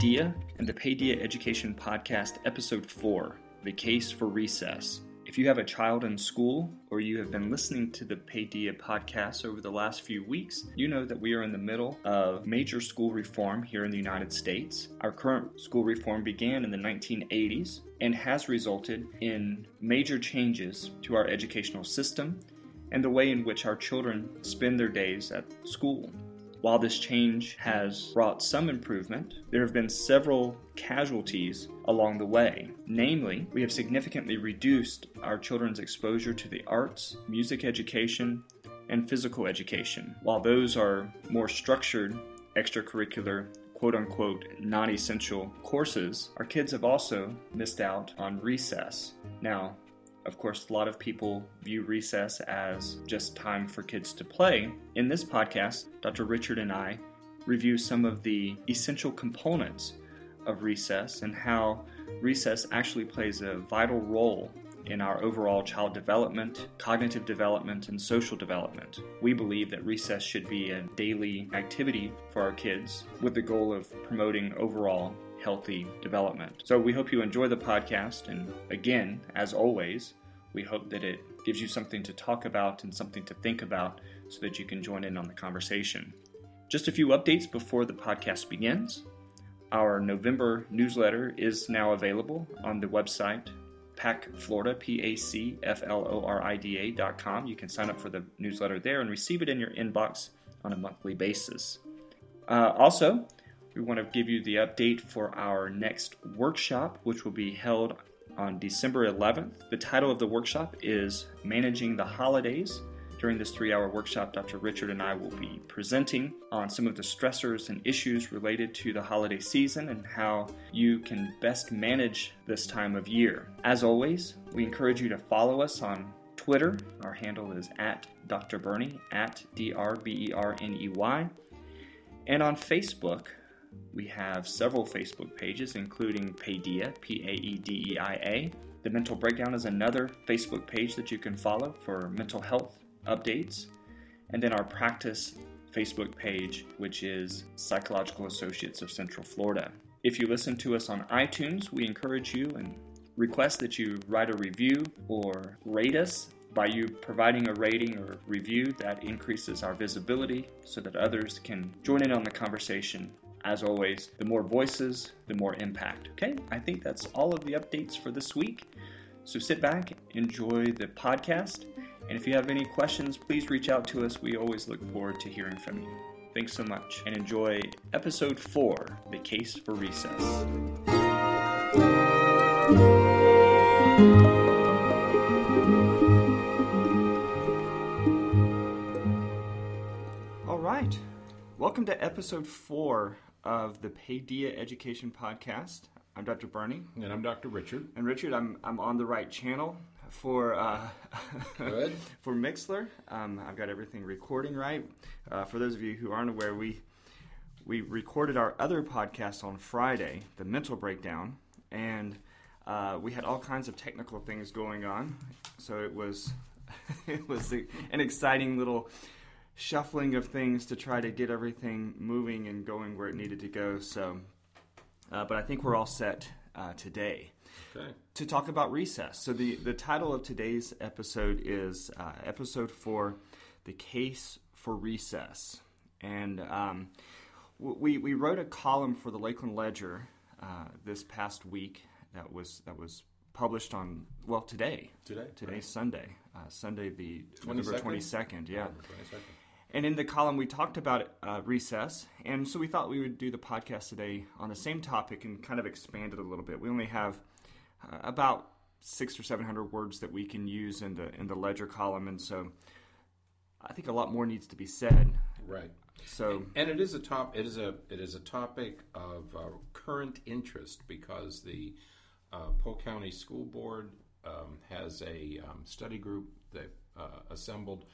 Paedeia and the Paedeia Education Podcast, Episode 4 The Case for Recess. If you have a child in school or you have been listening to the Paedeia podcast over the last few weeks, you know that we are in the middle of major school reform here in the United States. Our current school reform began in the 1980s and has resulted in major changes to our educational system and the way in which our children spend their days at school. While this change has brought some improvement, there have been several casualties along the way. Namely, we have significantly reduced our children's exposure to the arts, music education, and physical education. While those are more structured, extracurricular, quote unquote non essential courses, our kids have also missed out on recess. Now, of course, a lot of people view recess as just time for kids to play. In this podcast, Dr. Richard and I review some of the essential components of recess and how recess actually plays a vital role in our overall child development, cognitive development, and social development. We believe that recess should be a daily activity for our kids with the goal of promoting overall healthy development. So we hope you enjoy the podcast. And again, as always, we hope that it gives you something to talk about and something to think about so that you can join in on the conversation. Just a few updates before the podcast begins. Our November newsletter is now available on the website PAC Florida, P A C F L O R I D A dot com. You can sign up for the newsletter there and receive it in your inbox on a monthly basis. Uh, also, we want to give you the update for our next workshop, which will be held on December 11th. The title of the workshop is Managing the Holidays. During this three hour workshop, Dr. Richard and I will be presenting on some of the stressors and issues related to the holiday season and how you can best manage this time of year. As always, we encourage you to follow us on Twitter. Our handle is at Dr. Berney, at D R B E R N E Y. And on Facebook, we have several Facebook pages, including Paedeia, P A E D E I A. The Mental Breakdown is another Facebook page that you can follow for mental health updates. And then our Practice Facebook page, which is Psychological Associates of Central Florida. If you listen to us on iTunes, we encourage you and request that you write a review or rate us. By you providing a rating or review, that increases our visibility so that others can join in on the conversation as always, the more voices, the more impact. Okay, I think that's all of the updates for this week. So sit back, enjoy the podcast, and if you have any questions, please reach out to us. We always look forward to hearing from you. Thanks so much, and enjoy episode four The Case for Recess. All right. Welcome to episode four of the Paedeia Education Podcast. I'm Dr. Berney. And I'm Dr. Richard. And Richard, I'm, I'm on the right channel for uh, Good. for Mixlr. Um, I've got everything recording right. Uh, for those of you who aren't aware, we we recorded our other podcast on Friday, the Mental Breakdown, and uh, we had all kinds of technical things going on. So it was it was an exciting little shuffling of things to try to get everything moving and going where it needed to go. So, uh, but I think we're all set uh, today Okay. to talk about recess. So the the title of today's episode is uh, episode four, the case for recess, and um, we we wrote a column for the Lakeland Ledger uh, this past week that was that was published on well today. Today, Today's right. Sunday, uh, Sunday the November 22nd? twenty second. Yeah. November 22nd. And in the column, we talked about uh, recess, and so we thought we would do the podcast today on the same topic and kind of expand it a little bit. We only have uh, about six or seven hundred words that we can use in the in the ledger column, and so I think a lot more needs to be said. Right. So And it is a top. It is a it is a topic of uh, current interest because the uh, Polk County School Board um, has a um, study group that uh, assembled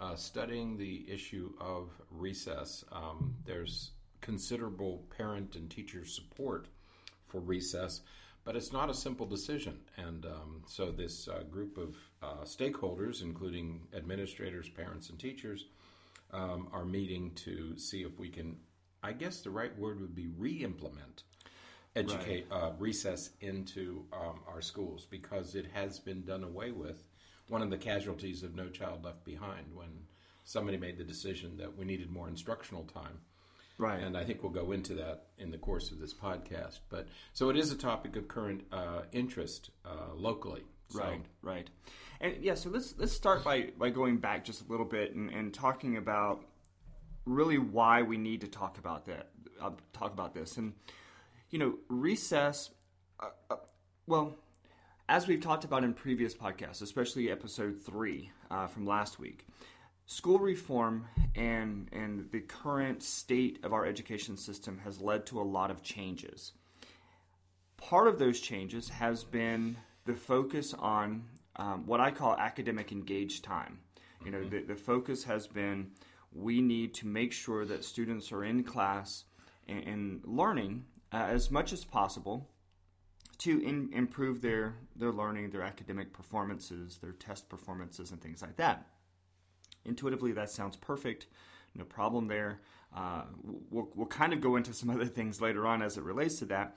uh, studying the issue of recess. Um, there's considerable parent and teacher support for recess, but it's not a simple decision. And um, so this uh, group of uh, stakeholders, including administrators, parents, and teachers, um, are meeting to see if we can. I guess the right word would be re-implement educate uh, recess into um, our schools because it has been done away with. One of the casualties of No Child Left Behind when somebody made the decision that we needed more instructional time. Right. And I think we'll go into that in the course of this podcast. But so it is a topic of current uh, interest uh, locally. So, Right, right, and yeah. So let's let's start by by going back just a little bit and, and talking about really why we need to talk about that. Uh, talk about this, and you know, recess. Uh, uh, well, as we've talked about in previous podcasts, especially episode three uh, from last week, school reform and and the current state of our education system has led to a lot of changes part of those changes has been the focus on um, what I call academic engaged time. You know, the, the focus has been we need to make sure that students are in class and, and learning uh, as much as possible to in, improve their, their learning, their academic performances, their test performances, and things like that. Intuitively, that sounds perfect. No problem there. Uh, we'll, we'll kind of go into some other things later on as it relates to that.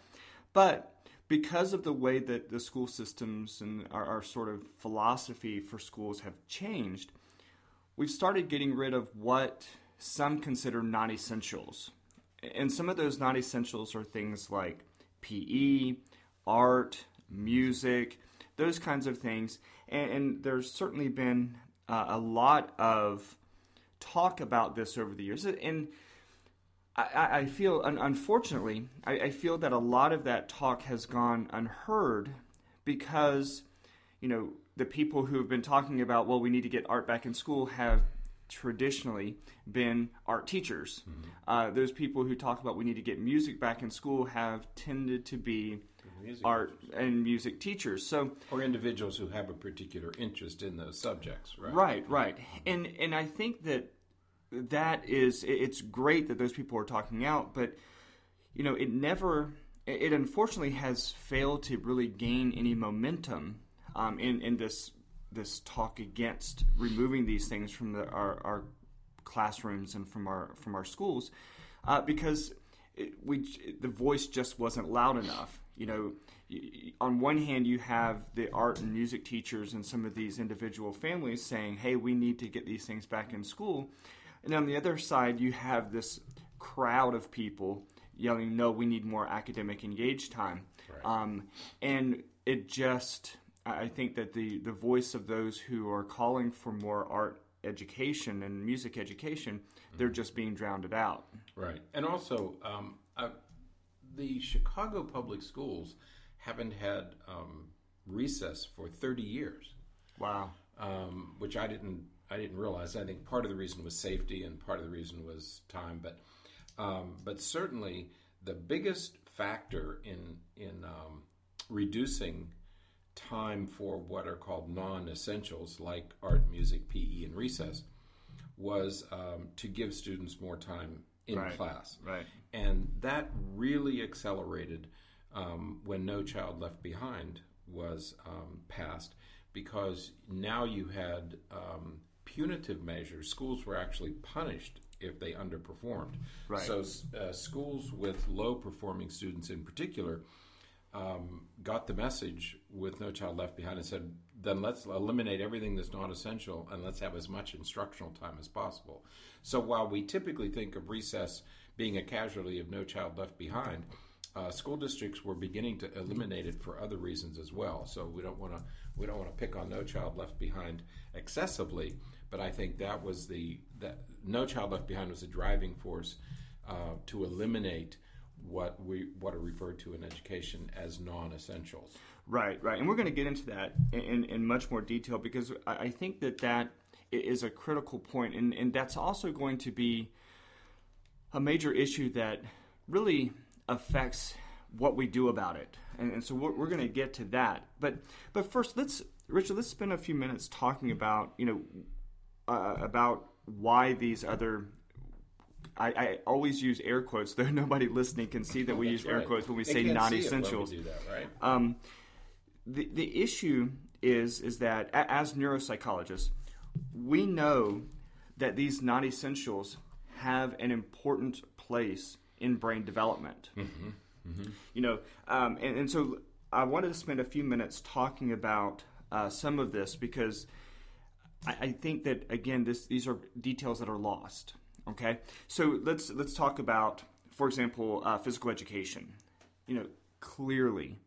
But because of the way that the school systems and our, our sort of philosophy for schools have changed, we've started getting rid of what some consider non essentials. And some of those non essentials are things like PE, art, music, those kinds of things. And, and there's certainly been uh, a lot of talk about this over the years. And I, I feel, unfortunately, I, I feel that a lot of that talk has gone unheard because, you know, the people who have been talking about, well, we need to get art back in school have traditionally been art teachers. Mm-hmm. Uh, those people who talk about we need to get music back in school have tended to be Music art and music teachers. So or individuals who have a particular interest in those subjects, right? Right, right. And and I think that that is it's great that those people are talking out, but you know, it never it unfortunately has failed to really gain any momentum um, in in this this talk against removing these things from the, our, our classrooms and from our from our schools uh, because it, we the voice just wasn't loud enough. You know, on one hand, you have the art and music teachers and some of these individual families saying, "Hey, we need to get these things back in school," and on the other side, you have this crowd of people yelling, "No, we need more academic engaged time," Right. um, and it just I think that the the voice of those who are calling for more art education and music education, they're just being drowned out. Right. And also, um, uh, the Chicago public schools haven't had um, recess for 30 years, Wow. um, which I didn't I didn't realize. I think part of the reason was safety, and part of the reason was time. But um, but certainly the biggest factor in in um, reducing time for what are called non-essentials like art, music, PE, and recess was um, to give students more time in Right. class. Right. And that really accelerated um, when No Child Left Behind was um, passed because now you had um, punitive measures. Schools were actually punished if they underperformed. Right. So uh, schools with low performing students in particular um, got the message with No Child Left Behind and said, then let's eliminate everything that's not essential and let's have as much instructional time as possible. So while we typically think of recess being a casualty of No Child Left Behind, uh, school districts were beginning to eliminate it for other reasons as well. So we don't want to we don't want to pick on No Child Left Behind excessively, but I think that was the that No Child Left Behind was a driving force uh, to eliminate what we what are referred to in education as non-essentials. Right, right, and we're going to get into that in, in much more detail because I I think that that is a critical point, and, and that's also going to be a major issue that really affects what we do about it, and, and so we're, we're going to get to that. But but first, let's Richard, let's spend a few minutes talking about you know uh, about why these other. I, I always use air quotes, though nobody listening can see that we That's use air quotes when we They say can't see it when we non-essentials. that, right? Um, the the issue is is that as neuropsychologists, we know that these non-essentials have an important place in brain development. You know, um, and, and so I wanted to spend a few minutes talking about uh, some of this because I, I think that again, this these are details that are lost. Okay, so let's let's talk about, for example, uh, physical education. You know, clearly,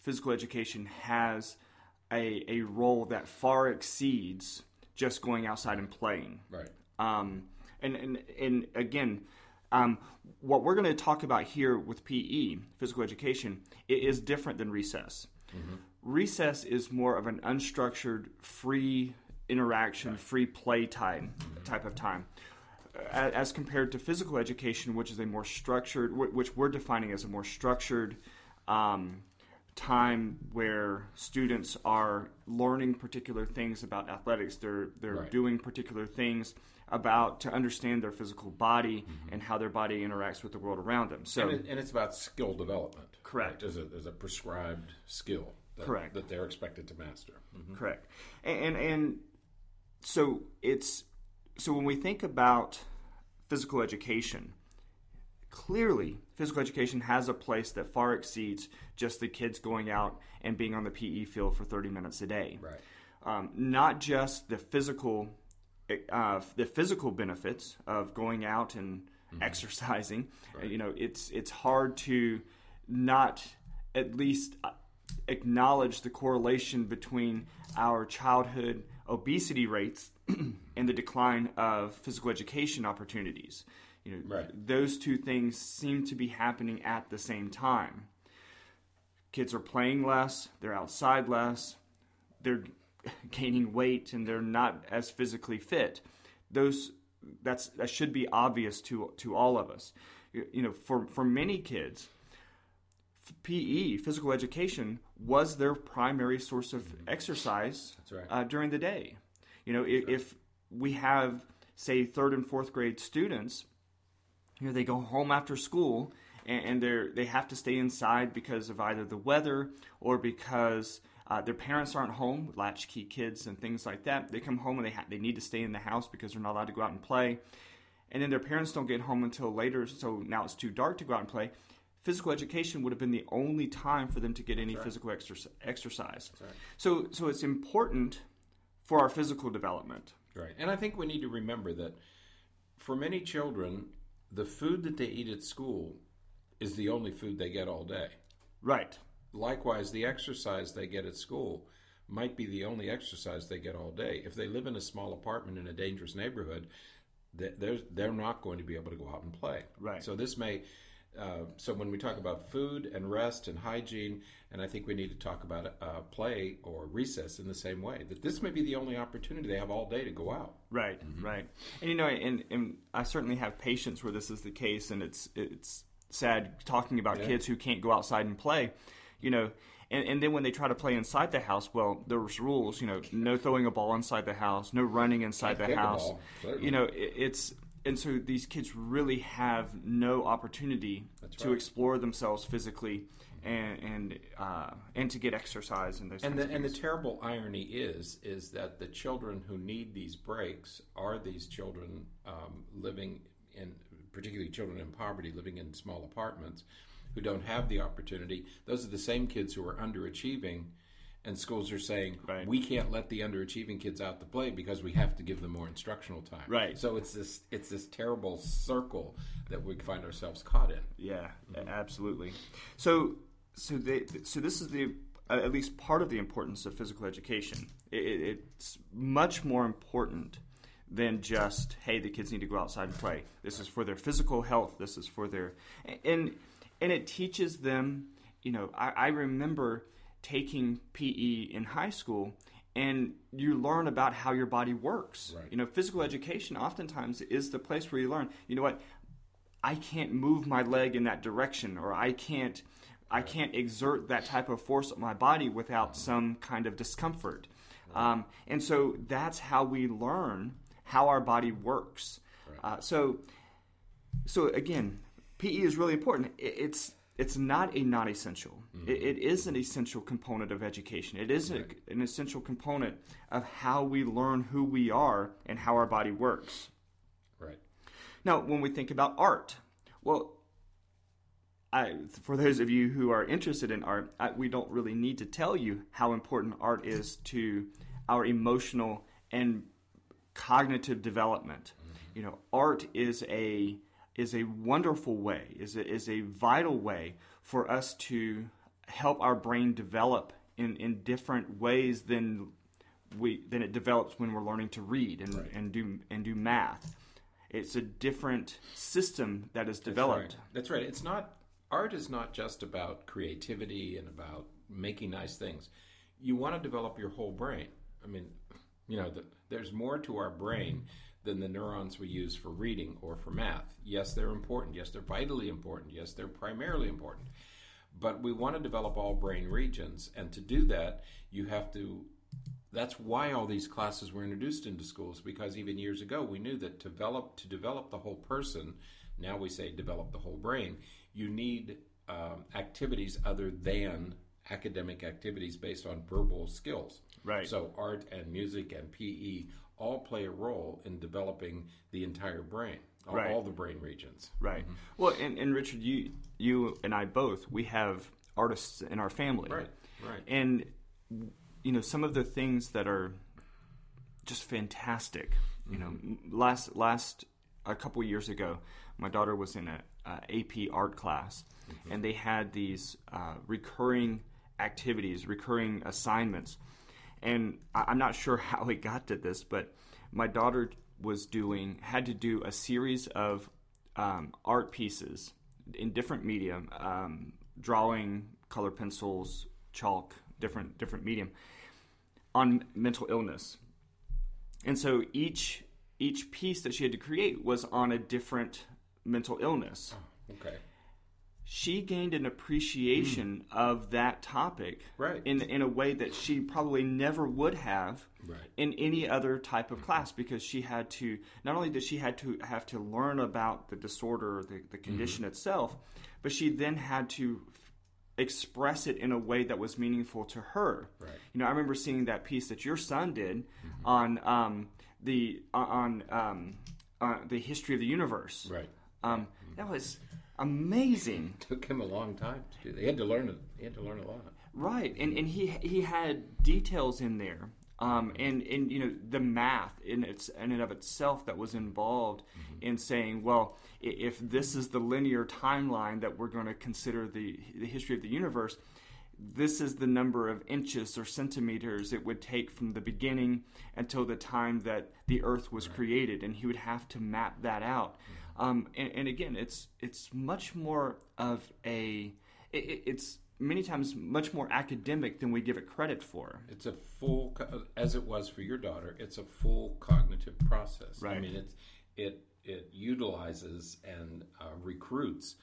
physical education has a, a role that far exceeds just going outside and playing. Right. Um, and, and, and again, um, what we're going to talk about here with PE, physical education, it is different than recess. Recess is more of an unstructured, free interaction, free play time type of time, as compared to physical education, which is a more structured, which we're defining as a more structured um, time where students are learning particular things about athletics. They're they're Right. doing particular things about to understand their physical body mm-hmm. and how their body interacts with the world around them. So And, it, and it's about skill development. Correct. There's, a, there's a prescribed skill that, Correct. that they're expected to master. Mm-hmm. Correct. And, and and so it's so when we think about physical education, clearly physical education has a place that far exceeds just the kids going out and being on the PE field for 30 minutes a day. Right. Um, not just the physical uh, the physical benefits of going out and exercising. Uh, You know, it's it's hard to not at least uh, acknowledge the correlation between our childhood obesity rates and the decline of physical education opportunities. You know, Right. those two things seem to be happening at the same time. Kids are playing less, they're outside less, they're gaining weight and they're not as physically fit. Those that's that should be obvious to to all of us. You, know, for for many kids, PE, physical education, was their primary source of exercise That's right. uh, during the day. You know, if, if we have, say, third and fourth grade students, you know, they go home after school and, and they're they have to stay inside because of either the weather or because uh, their parents aren't home, latchkey kids and things like that. They come home and they ha- they need to stay in the house because they're not allowed to go out and play, and then their parents don't get home until later. So now it's too dark to go out and play. Physical education would have been the only time for them to get any physical exercise. exercise. right. So so it's important for our physical development. Right. And I think we need to remember that for many children, the food that they eat at school is the only food they get all day. Right. Likewise, the exercise they get at school might be the only exercise they get all day. If they live in a small apartment in a dangerous neighborhood, they're not going to be able to go out and play. Right. So this may. Uh, so when we talk about food and rest and hygiene, and I think we need to talk about uh, play or recess in the same way. That this may be the only opportunity they have all day to go out. Right, right, and you know, and, and I certainly have patients where this is the case, and it's it's sad talking about Yeah. kids who can't go outside and play, you know, and, and then when they try to play inside the house, well, there's rules, you know, no throwing a ball inside the house, no running inside the kick a house, ball, you know, it, it's and so these kids really have no opportunity to explore themselves physically and and uh, and to get exercise and those And the, and the terrible irony is is that the children who need these breaks are these children um, living in particularly children in poverty living in small apartments who don't have the opportunity. Those are the same kids who are underachieving, and schools are saying Right. we can't let the underachieving kids out to play because we have to give them more instructional time. Right. So it's this it's this terrible circle that we find ourselves caught in. Yeah, a- absolutely. So, so they, so this is the uh, at least part of the importance of physical education. It, it's much more important than just hey, the kids need to go outside and play. This is for their physical health. This is for their and and it teaches them. You know, I, I remember taking PE in high school. And you learn about how your body works. Right. You know, physical education oftentimes is the place where you learn. You know what? I can't move my leg in that direction or I can't I can't exert that type of force on my body without some kind of discomfort. Um, and so that's how we learn how our body works. Uh, so so again, PE is really important. It's it's not a non-essential. Mm-hmm. It, it is an essential component of education. It is a, an essential component of how we learn who we are and how our body works. Right. Now, when we think about art, well, I, for those of you who are interested in art, I, we don't really need to tell you how important art is to our emotional and cognitive development. Mm-hmm. You know, art is a is a wonderful way, is a, is a vital way for us to help our brain develop in, in different ways than we than it develops when we're learning to read and, Right. and do and do math. It's a different system that is developed. That's right. It's not art is not just about creativity and about making nice things. You want to develop your whole brain. I mean, you know, the, there's more to our brain than the neurons we use for reading or for math. Yes, they're important. Yes, they're vitally important. Yes, they're primarily important. But we want to develop all brain regions, and to do that, you have to that's why all these classes were introduced into schools because even years ago we knew that to develop to develop the whole person now we say develop the whole brain you need um, activities other than academic activities based on verbal skills Right. so art and music and pe all play a role in developing the entire brain all, Right. all the brain regions Right. Mm-hmm. Well, and, and Richard, you you and I both we have artists in our family. right right And you know some of the things that are just fantastic. You know, mm-hmm. last last a couple years ago, my daughter was in a, AP art class, mm-hmm. and they had these uh, recurring activities, recurring assignments, and I, I'm not sure how it got to this, but my daughter was doing had to do a series of um, art pieces in different medium, um, drawing, color pencils, chalk, different different medium on mental illness. And so each each piece that she had to create was on a different mental illness. okay She gained an appreciation of that topic Right. in in a way that she probably never would have Right. in any other type of class because she had to not only did she had to have to learn about the disorder the, the condition itself but she then had to f- express it in a way that was meaningful to her. Right. you know i remember seeing that piece that your son did on um, the on um, uh, the history of the universe. Right. Um, that was amazing. Took him a long time to do that. he had to learn he had to learn a lot. Right, and and he he had details in there, um, and and you know the math in its in and of itself that was involved in saying, well, if this is the linear timeline that we're going to consider the the history of the universe, this is the number of inches or centimeters it would take from the beginning until the time that the Earth was created, and he would have to map that out. Um, and, and again, it's it's much more of a it, it- it's many times much more academic than we give it credit for. It's a full, as it was for your daughter. It's a full cognitive process. I mean, it's it it utilizes and uh, recruits.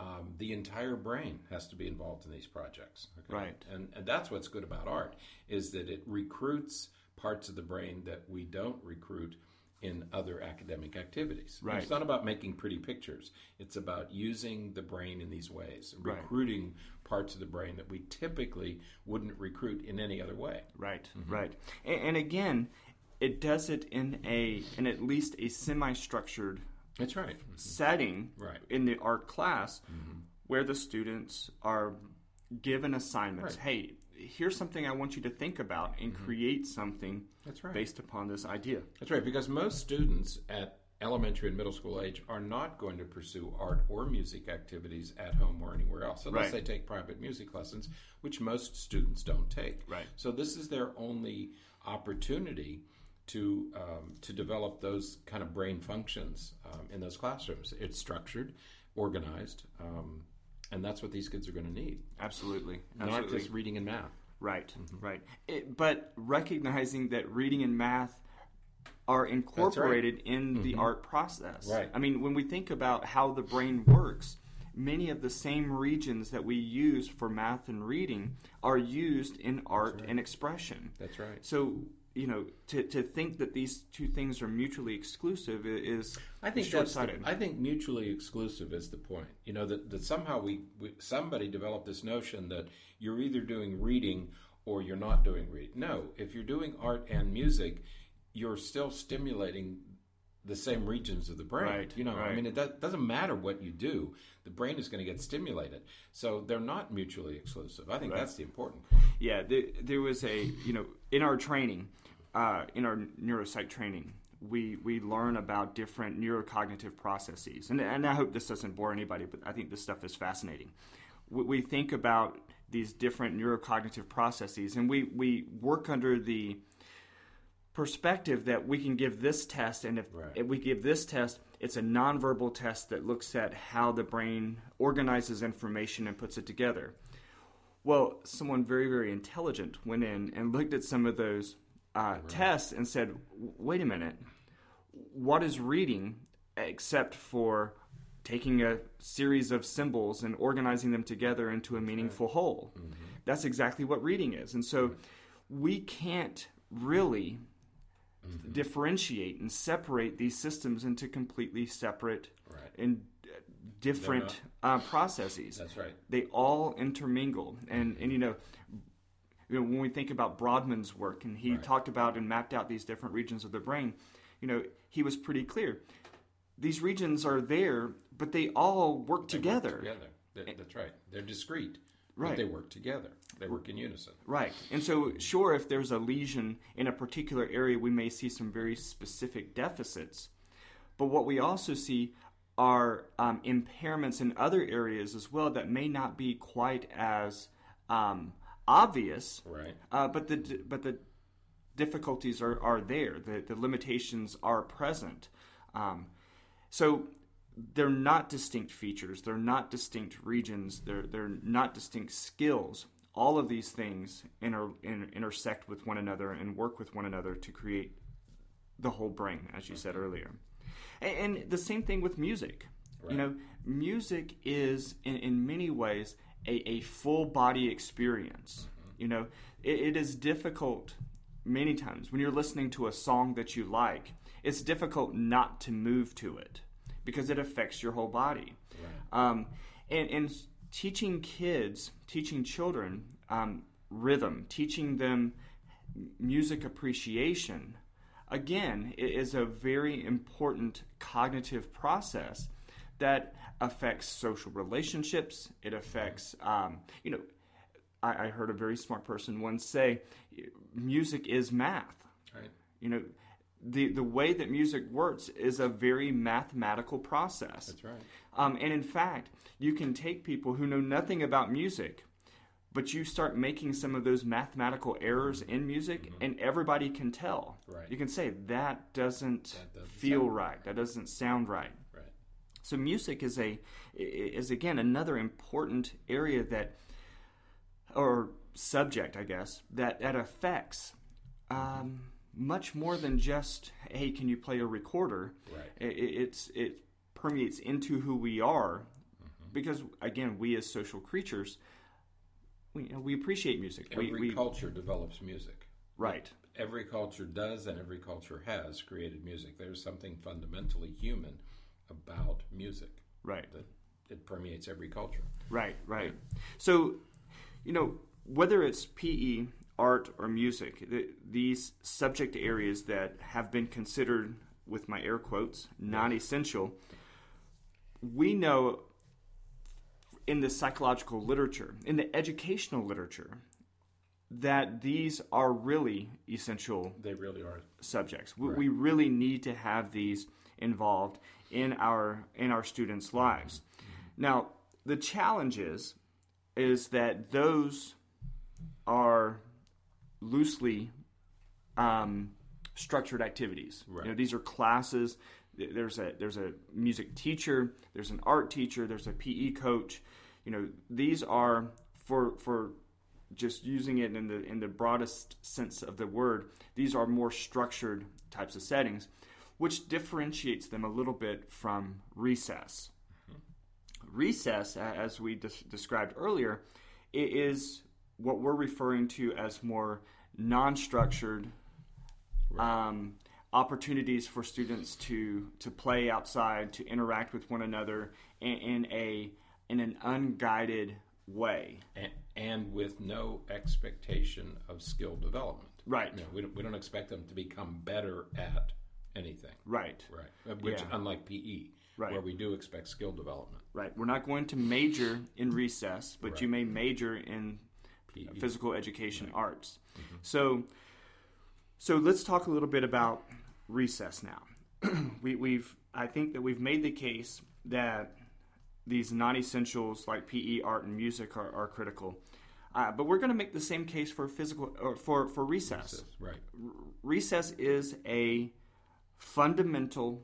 Um, the entire brain has to be involved in these projects. okay? Right. and and that's what's good about art is that it recruits parts of the brain that we don't recruit in other academic activities. Right. It's not about making pretty pictures. It's about using the brain in these ways, Right. recruiting parts of the brain that we typically wouldn't recruit in any other way. Right, mm-hmm. right. And, and again, it does it in a in at least a semi-structured That's right. Mm-hmm. setting Right. in the art class mm-hmm. where the students are given assignments. Right. Hey, here's something I want you to think about and create something That's right. based upon this idea. That's right, because most students at elementary and middle school age are not going to pursue art or music activities at home or anywhere else, unless Right. they take private music lessons, which most students don't take. Right. So this is their only opportunity to um, to develop those kind of brain functions um, in those classrooms. It's structured, organized, um, and that's what these kids are going to need. Absolutely. Not just reading and math. Right, mm-hmm. right. It, but recognizing that reading and math are incorporated in the mm-hmm. art process. Right. I mean, when we think about how the brain works, many of the same regions that we use for math and reading are used in art and expression. That's right. So, you know, to, to think that these two things are mutually exclusive is I think that's the, short-sighted. I think mutually exclusive is the point. You know that, that somehow we, we somebody developed this notion that you're either doing reading or you're not doing reading. No, if you're doing art and music, you're still stimulating the same regions of the brain. Right, You know, I mean, it do- doesn't matter what you do; the brain is going to get stimulated. So they're not mutually exclusive. I think that's the important point. Yeah, there, there was a you know in our training, uh, in our neuropsych training, we we learn about different neurocognitive processes, and and I hope this doesn't bore anybody, but I think this stuff is fascinating. We, we think about these different neurocognitive processes, and we we work under the perspective that we can give this test, and if, Right. if we give this test, it's a nonverbal test that looks at how the brain organizes information and puts it together. Well, someone very, very intelligent went in and looked at some of those uh, tests and said, wait a minute, what is reading except for taking a series of symbols and organizing them together into a meaningful whole? That's exactly what reading is. And so we can't really differentiate and separate these systems into completely separate Right. and different uh, processes. That's right. they all intermingle. And and you know you know when we think about Brodmann's work and he Right. talked about and mapped out these different regions of the brain you know he was pretty clear these regions are there but they all work They work together together. That- that's right. They're discrete, Right. but they work together. They work in unison. Right. And so, sure, if there's a lesion in a particular area, we may see some very specific deficits. But what we also see are um, impairments in other areas as well that may not be quite as um, obvious, Right. uh, but the but the difficulties are, are there. The, the limitations are present. Um, so they're not distinct features. They're not distinct regions. They're they're not distinct skills. All of these things inter, in, intersect with one another and work with one another to create the whole brain, as you said earlier. And, and the same thing with music. You know, music is in, in many ways a, a full body experience. You know, it, it is difficult many times when you're listening to a song that you like. It's difficult not to move to it because it affects your whole body. Um, and, and teaching kids, teaching children um, rhythm, teaching them music appreciation, again, is a very important cognitive process that affects social relationships. It affects, um, you know, I, I heard a very smart person once say, music is math. Right. You know, the, the way that music works is a very mathematical process. That's right. Um, and in fact, you can take people who know nothing about music, but you start making some of those mathematical errors in music, and everybody can tell. Right. You can say that doesn't, That doesn't feel sound right. That doesn't sound right. So music is a is again another important area that or subject, I guess, that that affects um, much more than just hey, can you play a recorder? Right. It, it's it permeates into who we are because again, we as social creatures, we you know, we appreciate music. Every we, we culture develops music. right. Every culture does, and every culture has created music. There's something fundamentally human about music Right. that it permeates every culture. Right, right. So, you know, whether it's PE, art, or music, th- these subject areas that have been considered, with my air quotes, non essential, we know in the psychological literature, in the educational literature, that these are really essential They really are. subjects. We, Right. we really need to have these involved in our in our students' lives. Now, the challenge is is that those are loosely um, structured activities. Right. You know, these are classes. There's a there's a music teacher. There's an art teacher. There's a PE coach. You know, these are for for just using it in the in the broadest sense of the word. These are more structured types of settings, which differentiates them a little bit from recess. Recess, as we des- described earlier, is what we're referring to as more non-structured um, opportunities for students to to play outside, to interact with one another in, in a in an unguided way. And, and with no expectation of skill development. Right. You know, we, don't, we don't expect them to become better at anything. Right. Right. Uh, Which, Yeah. unlike PE, Right. where we do expect skill development. Right. We're not going to major in recess, but Right. you may major in PE. physical education arts. So, so let's talk a little bit about recess now. we, we've, I think that we've made the case that these non-essentials like PE, art, and music are, are critical. Uh, but we're going to make the same case for physical or for for recess. Right. Recess is a fundamental,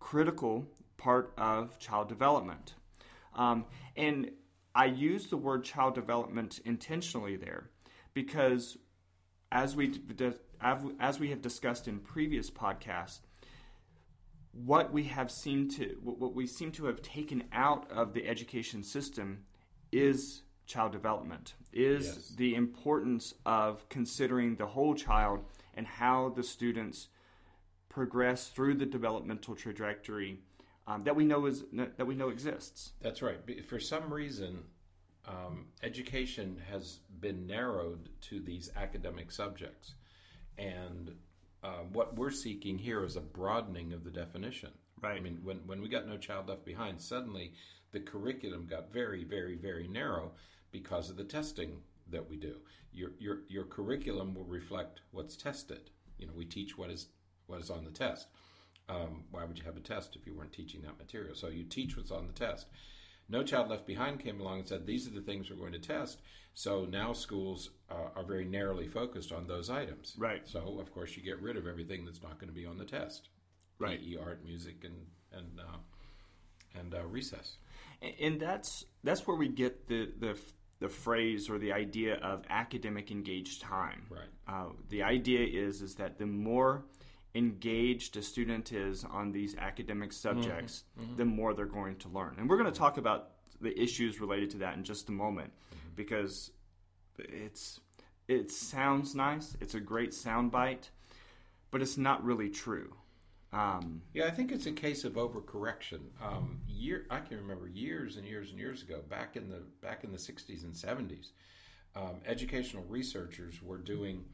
critical part of child development. Um, and I use the word child development intentionally there because, as we as we have discussed in previous podcasts, what we have seemed to what we seem to have taken out of the education system is child development is Yes. the importance of considering the whole child and how the students progress through the developmental trajectory um, that we know is that we know exists That's right. For some reason, um, education has been narrowed to these academic subjects. And um, what we're seeking here is a broadening of the definition. Right. I mean, when, when we got No Child Left Behind, suddenly the curriculum got very, very, very narrow because of the testing that we do. Your, your, your curriculum will reflect what's tested. You know, we teach what is what is on the test. Um, why would you have a test if you weren't teaching that material? So you teach what's on the test. No Child Left Behind came along and said, These are the things we're going to test. So now schools uh, are very narrowly focused on those items. Right. So, of course, you get rid of everything that's not going to be on the test. Right. PE, art, music, and, and, uh, and uh, recess. And- and that's that's where we get the the the phrase or the idea of academic engaged time. Right. Uh, the idea is is that the more engaged a student is on these academic subjects, the more they're going to learn. And we're going to talk about the issues related to that in just a moment because it's it sounds nice. It's a great soundbite, but it's not really true. Um, Yeah, I think it's a case of overcorrection. Um, year, I can remember years and years and years ago, back in the back in the '60s and '70s, um, educational researchers were doing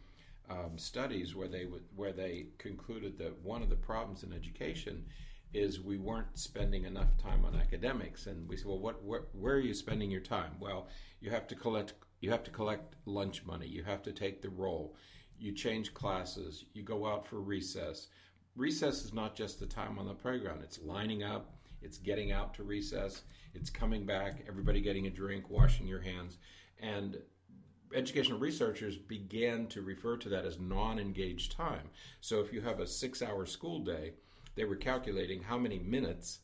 um, studies where they would where they concluded that one of the problems in education is we weren't spending enough time on academics, and we said, well, what where, where are you spending your time? Well, you have to collect you have to collect lunch money, you have to take the roll, you change classes, you go out for recess. Recess is not just the time on the playground. It's lining up, it's getting out to recess, it's coming back, everybody getting a drink, washing your hands. And educational researchers began to refer to that as non engaged time. So if you have a six hour school day, they were calculating how many minutes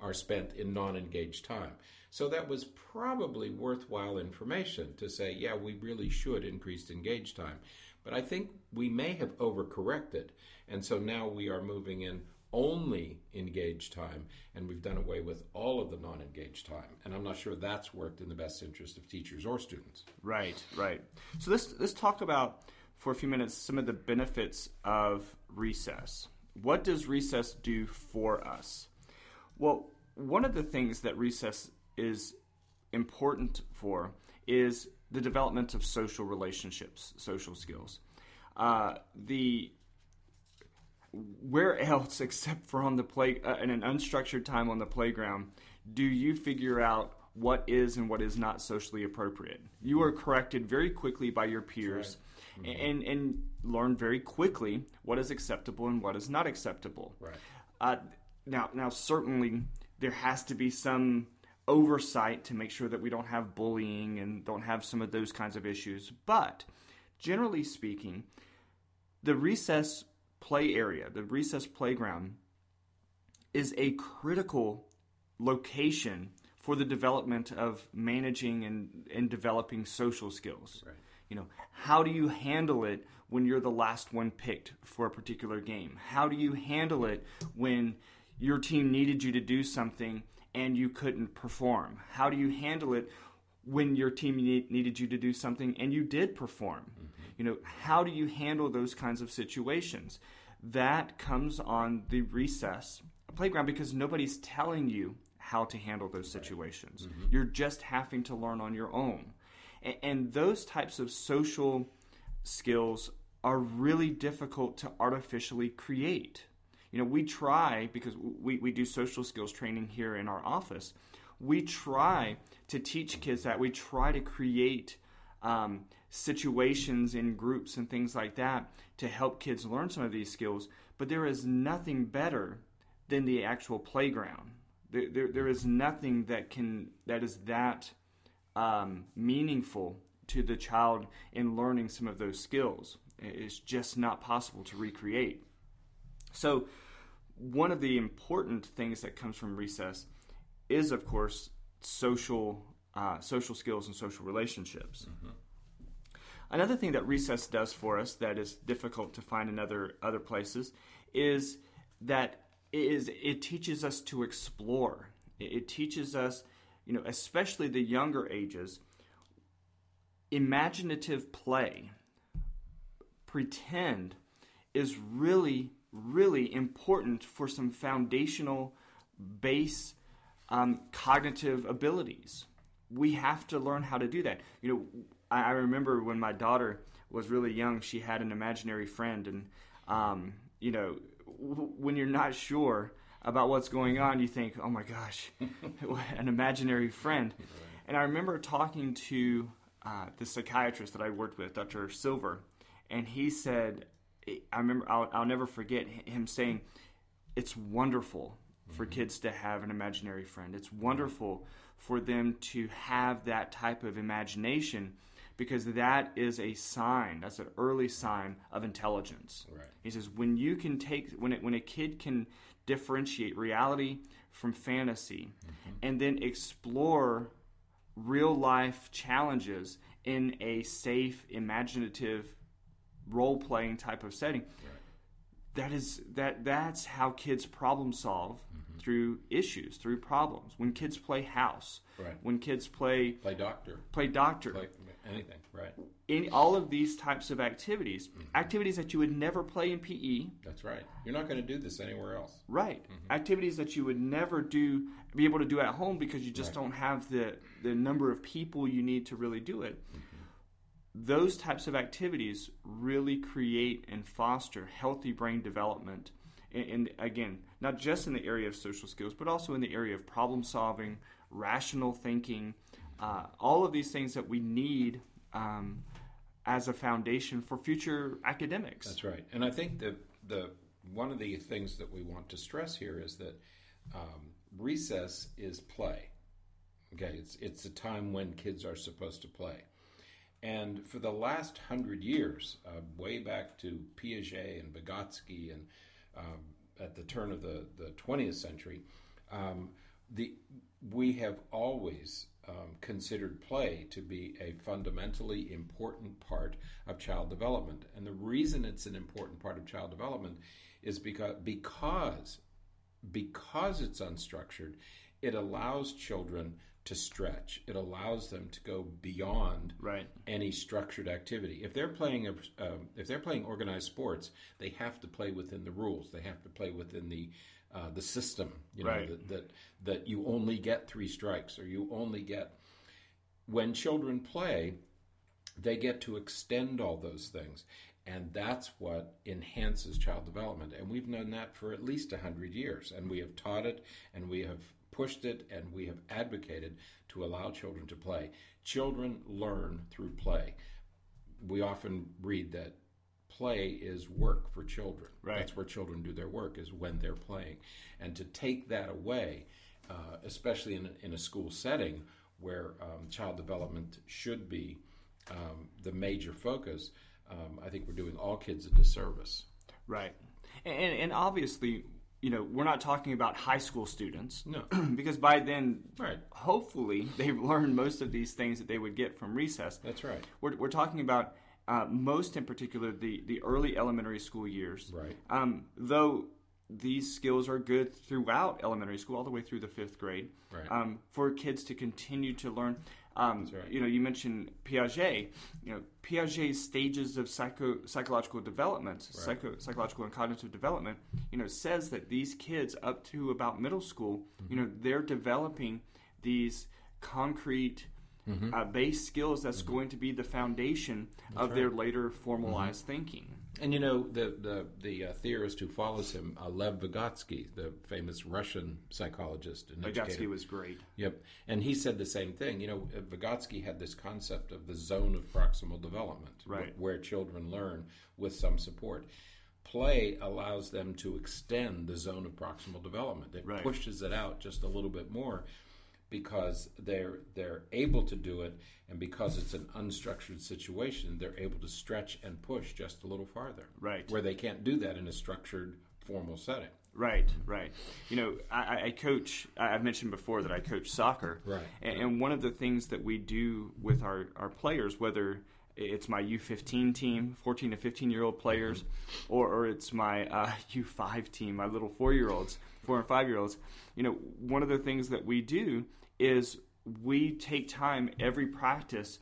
are spent in non engaged time. So that was probably worthwhile information to say, yeah, we really should increase engaged time. But I think we may have overcorrected. And so now we are moving in only engaged time, and we've done away with all of the non engaged time. And I'm not sure that's worked in the best interest of teachers or students. Right, right. So let's let's talk about for a few minutes some of the benefits of recess. What does recess do for us? Well, one of the things that recess is important for is the development of social relationships, social skills. Uh, the where else except for on the play uh, in an unstructured time on the playground do you figure out what is and what is not socially appropriate? You are corrected very quickly by your peers and and learn very quickly what is acceptable and what is not acceptable. Right. uh, now now certainly there has to be some oversight to make sure that we don't have bullying and don't have some of those kinds of issues. But generally speaking the recess play area, the recess playground, is a critical location for the development of managing and, and developing social skills. Right. You know, how do you handle it when you're the last one picked for a particular game? How do you handle it when your team needed you to do something and you couldn't perform? How do you handle it when your team need, needed you to do something and you did perform? You know, how do you handle those kinds of situations? That comes on the recess playground because nobody's telling you how to handle those situations. Mm-hmm. You're just having to learn on your own. And, and those types of social skills are really difficult to artificially create. You know, we try because we, we do social skills training here in our office. We try to teach kids that. We try to create um, situations in groups and things like that to help kids learn some of these skills. But there is nothing better than the actual playground. There, there, there is nothing that can that is that um, meaningful to the child in learning some of those skills. It's just not possible to recreate. So, one of the important things that comes from recess is, of course, social uh, social skills and social relationships. Mm-hmm. Another thing that recess does for us that is difficult to find in other other places is that is it teaches us to explore. It teaches us, you know, especially the younger ages, imaginative play. Pretend is really, really important for some foundational base um, cognitive abilities. We have to learn how to do that. You know, I, I, remember when my daughter was really young, she had an imaginary friend, and um, you know, when you're not sure about what's going on, you think, "Oh my gosh, an imaginary friend." And I remember talking to uh, the psychiatrist that I worked with, Dr. Silver, and he said, "I remember, I'll, I'll never forget him saying, it's wonderful for mm-hmm. kids to have an imaginary friend. It's wonderful for them to have that type of imagination." because that is a sign. That's an early sign of intelligence. Right. He says when you can take when it, when a kid can differentiate reality from fantasy mm-hmm. and then explore real life challenges in a safe, imaginative, role playing type of setting. Right. That is that that's how kids problem solve. Through issues, through problems. When kids play house, right. when kids play play doctor, play doctor, play anything, right? In all of these types of activities, mm-hmm. activities that you would never play in PE. That's right. You're not going to do this anywhere else. Right. Mm-hmm. Activities that you would never do, be able to do at home because you just right. don't have the the number of people you need to really do it. Mm-hmm. Those types of activities really create and foster healthy brain development. And, and again, not just in the area of social skills, but also in the area of problem solving, rational thinking, uh, all of these things that we need um, as a foundation for future academics. That's right, and I think the the one of the things that we want to stress here is that um, recess is play. Okay, it's it's a time when kids are supposed to play, and for the last hundred years, uh, way back to Piaget and Vygotsky, and um, at the turn of the the twentieth century, um, the we have always um, considered play to be a fundamentally important part of child development. And the reason it's an important part of child development is because because because it's unstructured, it allows children to stretch. It allows them to go beyond right. any structured activity. If they're playing a, um, if they're playing organized sports, they have to play within the rules. They have to play within the uh, the system. You know right. that, that that you only get three strikes or you only get. When children play, they get to extend all those things, and that's what enhances child development. And we've known that for at least hundred years, and we have taught it, and we have pushed it, and we have advocated to allow children to play. Children learn through play. We often read that play is work for children. Right. That's where children do their work is when they're playing, and to take that away, uh, especially in a, in a school setting where um, child development should be um, the major focus, um, I think we're doing all kids a disservice. Right, and, and obviously you know, we're not talking about high school students. No. because by then, right. hopefully, they've learned most of these things that they would get from recess. That's right. We're, we're talking about uh, most in particular the, the early elementary school years. Right. Um, though these skills are good throughout elementary school, all the way through the fifth grade, right. um, for kids to continue to learn. Um, right. You know, you mentioned Piaget. You know, Piaget's stages of psycho psychological development, right. psycho psychological and cognitive development. You know, says that these kids up to about middle school, mm-hmm. you know, they're developing these concrete mm-hmm. uh, base skills that's mm-hmm. going to be the foundation that's of right. their later formalized mm-hmm. thinking. And you know the the the uh, theorist who follows him, uh, Lev Vygotsky, the famous Russian psychologist and Vygotsky educator. was great. Yep, and he said the same thing. You know, uh, Vygotsky had this concept of the zone of proximal development, Right. wh- where children learn with some support. Play allows them to extend the zone of proximal development. It Right. pushes it out just a little bit more because they're they're able to do it, and because it's an unstructured situation, they're able to stretch and push just a little farther. Right. where they can't do that in a structured formal setting. Right, right. You know, I, I- coach. I've mentioned before that I coach soccer. Right. And, and one of the things that we do with our, our players, whether it's my U15 team, 14 to 15 year old players, or, or it's my uh, U5 team, my little four year olds, four and five year olds, you know, one of the things that we do is we take time every practice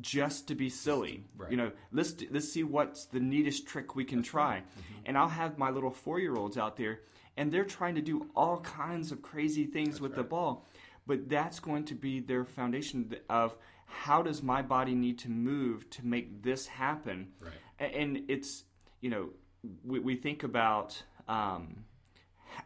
just to be silly. Right. You know, let's let's see what's the neatest trick we can try. And I'll have my little four year olds out there, and they're trying to do all kinds of crazy things with the ball. But that's going to be their foundation of how does my body need to move to make this happen. Right. And it's you know we, we think about um,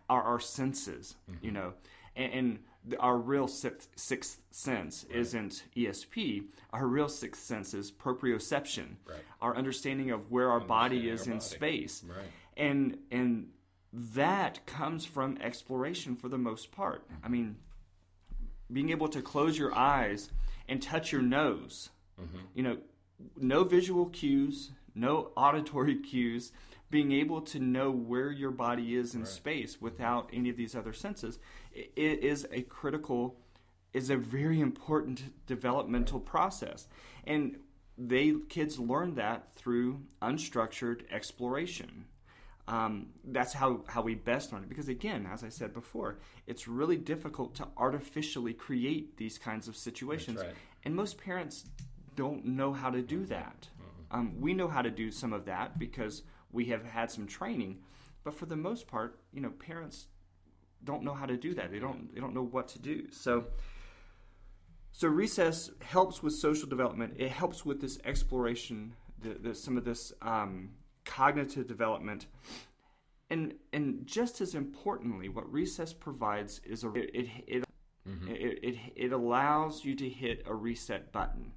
our, our senses, you know, and, and our real sixth, sixth sense isn't ESP. Our real sixth sense is proprioception, Right. our understanding of where our body is our in body. space, Right. and and that comes from exploration for the most part. Mm-hmm. I mean, being able to close your eyes and touch your nose. Mm-hmm. You know, no visual cues, no auditory cues. Being able to know where your body is in space without any of these other senses i- i- is a critical, is a very important developmental process, and they kids learn that through unstructured exploration. Um, that's how, how we best learn it. Because again, as I said before, it's really difficult to artificially create these kinds of situations. right. And most parents don't know how to do that. Um, we know how to do some of that because we have had some training. But for the most part, you know, parents don't know how to do that. They don't they don't know what to do. So so recess helps with social development. It helps with this exploration, the, the, some of this um, cognitive development, and and just as importantly, what recess provides is a it it it, it, it, it allows you to hit a reset button,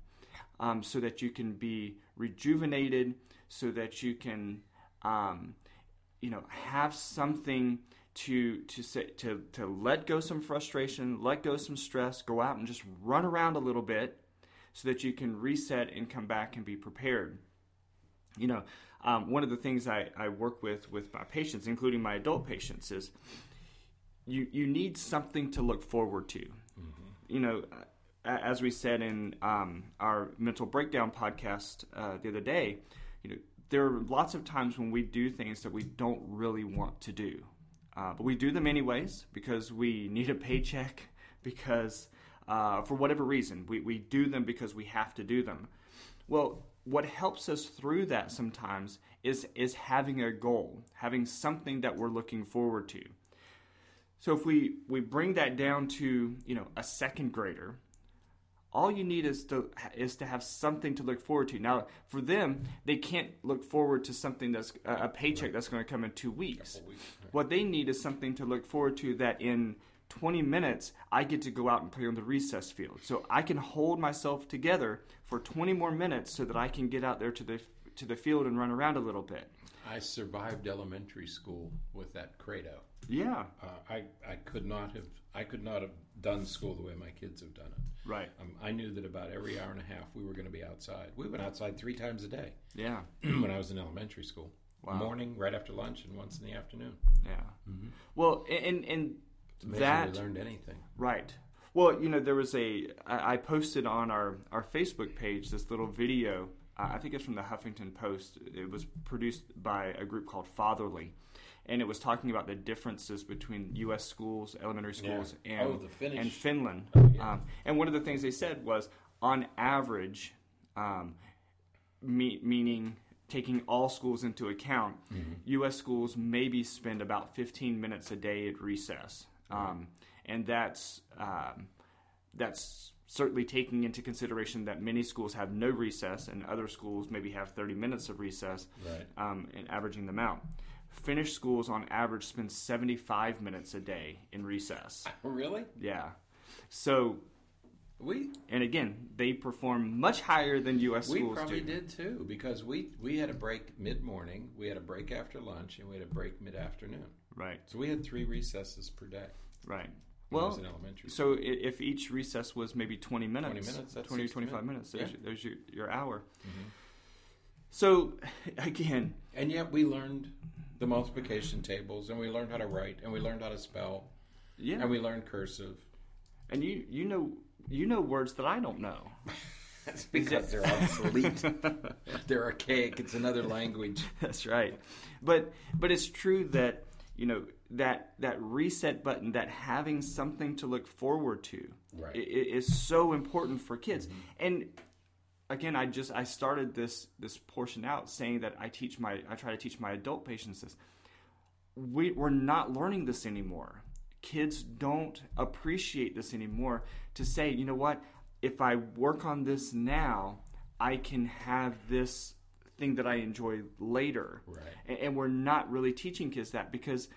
um, so that you can be rejuvenated, so that you can um, you know have something to to say to to let go some frustration, let go some stress, go out and just run around a little bit so that you can reset and come back and be prepared. You know, um, one of the things I, I work with with my patients, including my adult patients, is you you need something to look forward to. You know, as we said in um, our mental breakdown podcast uh, the other day, you know, there are lots of times when we do things that we don't really want to do, uh, but we do them anyways because we need a paycheck, because uh, for whatever reason we, we do them because we have to do them. Well, what helps us through that sometimes is is having a goal, having something that we're looking forward to. So if we we bring that down to you know a second grader, all you need is to is to have something to look forward to. Now, for them, they can't look forward to something that's a a paycheck that's going to come in two weeks. weeks, What they need is something to look forward to that in 20 minutes I get to go out and play on the recess field. So I can hold myself together for 20 more minutes so that I can get out there to the to the field and run around a little bit. I survived elementary school with that credo. Yeah. Uh, I I could not have I could not have done school the way my kids have done it. Right. Um, I knew that about every hour and a half we were going to be outside. We went outside three times a day Yeah. when I was in elementary school. Wow. Morning, right after lunch, and once in the afternoon. Yeah. Well, and and that we learned anything. Right. Well, you know, there was a I posted on our our Facebook page this little video. I think it's from the Huffington Post. It was produced by a group called Fatherly, and it was talking about the differences between U.S. schools, elementary schools, Yeah. and Oh, and Finland. yeah. um, and one of the things they said was, on average, um, me- meaning taking all schools into account, U.S. schools maybe spend about 15 minutes a day at recess, um, and that's um, that's certainly taking into consideration that many schools have no recess and other schools maybe have 30 minutes of recess Right. um, and averaging them out. Finnish schools on average spend 75 minutes a day in recess. Really? Yeah. So, We and again, they perform much higher than U.S. we schools We probably do. did too because we we had a break mid morning, we had a break after lunch, and we had a break mid afternoon. Right, So we had three recesses per day. right. when I was Well, in elementary. so if each recess was maybe 20 minutes, 20 minutes, that's 20 or 25 minutes, minutes. there's, there's your, your hour. Mm-hmm. So, again, And yet we learned the multiplication tables, and we learned how to write, and we learned how to spell, yeah. and we learned cursive. and you, you know you know words that I don't know. That's because they're obsolete. they're archaic. It's another language. That's right. But but it's true that you know that that reset button, that having something to look forward to, Right. i- i- is so important for kids. Mm-hmm. And again, I just I started this this portion out saying that I teach my I try to teach my adult patients this. We we're not learning this anymore. Kids don't appreciate this anymore. To say, you know what, if I work on this now, I can have this thing that I enjoy later. Right. And, and we're not really teaching kids that because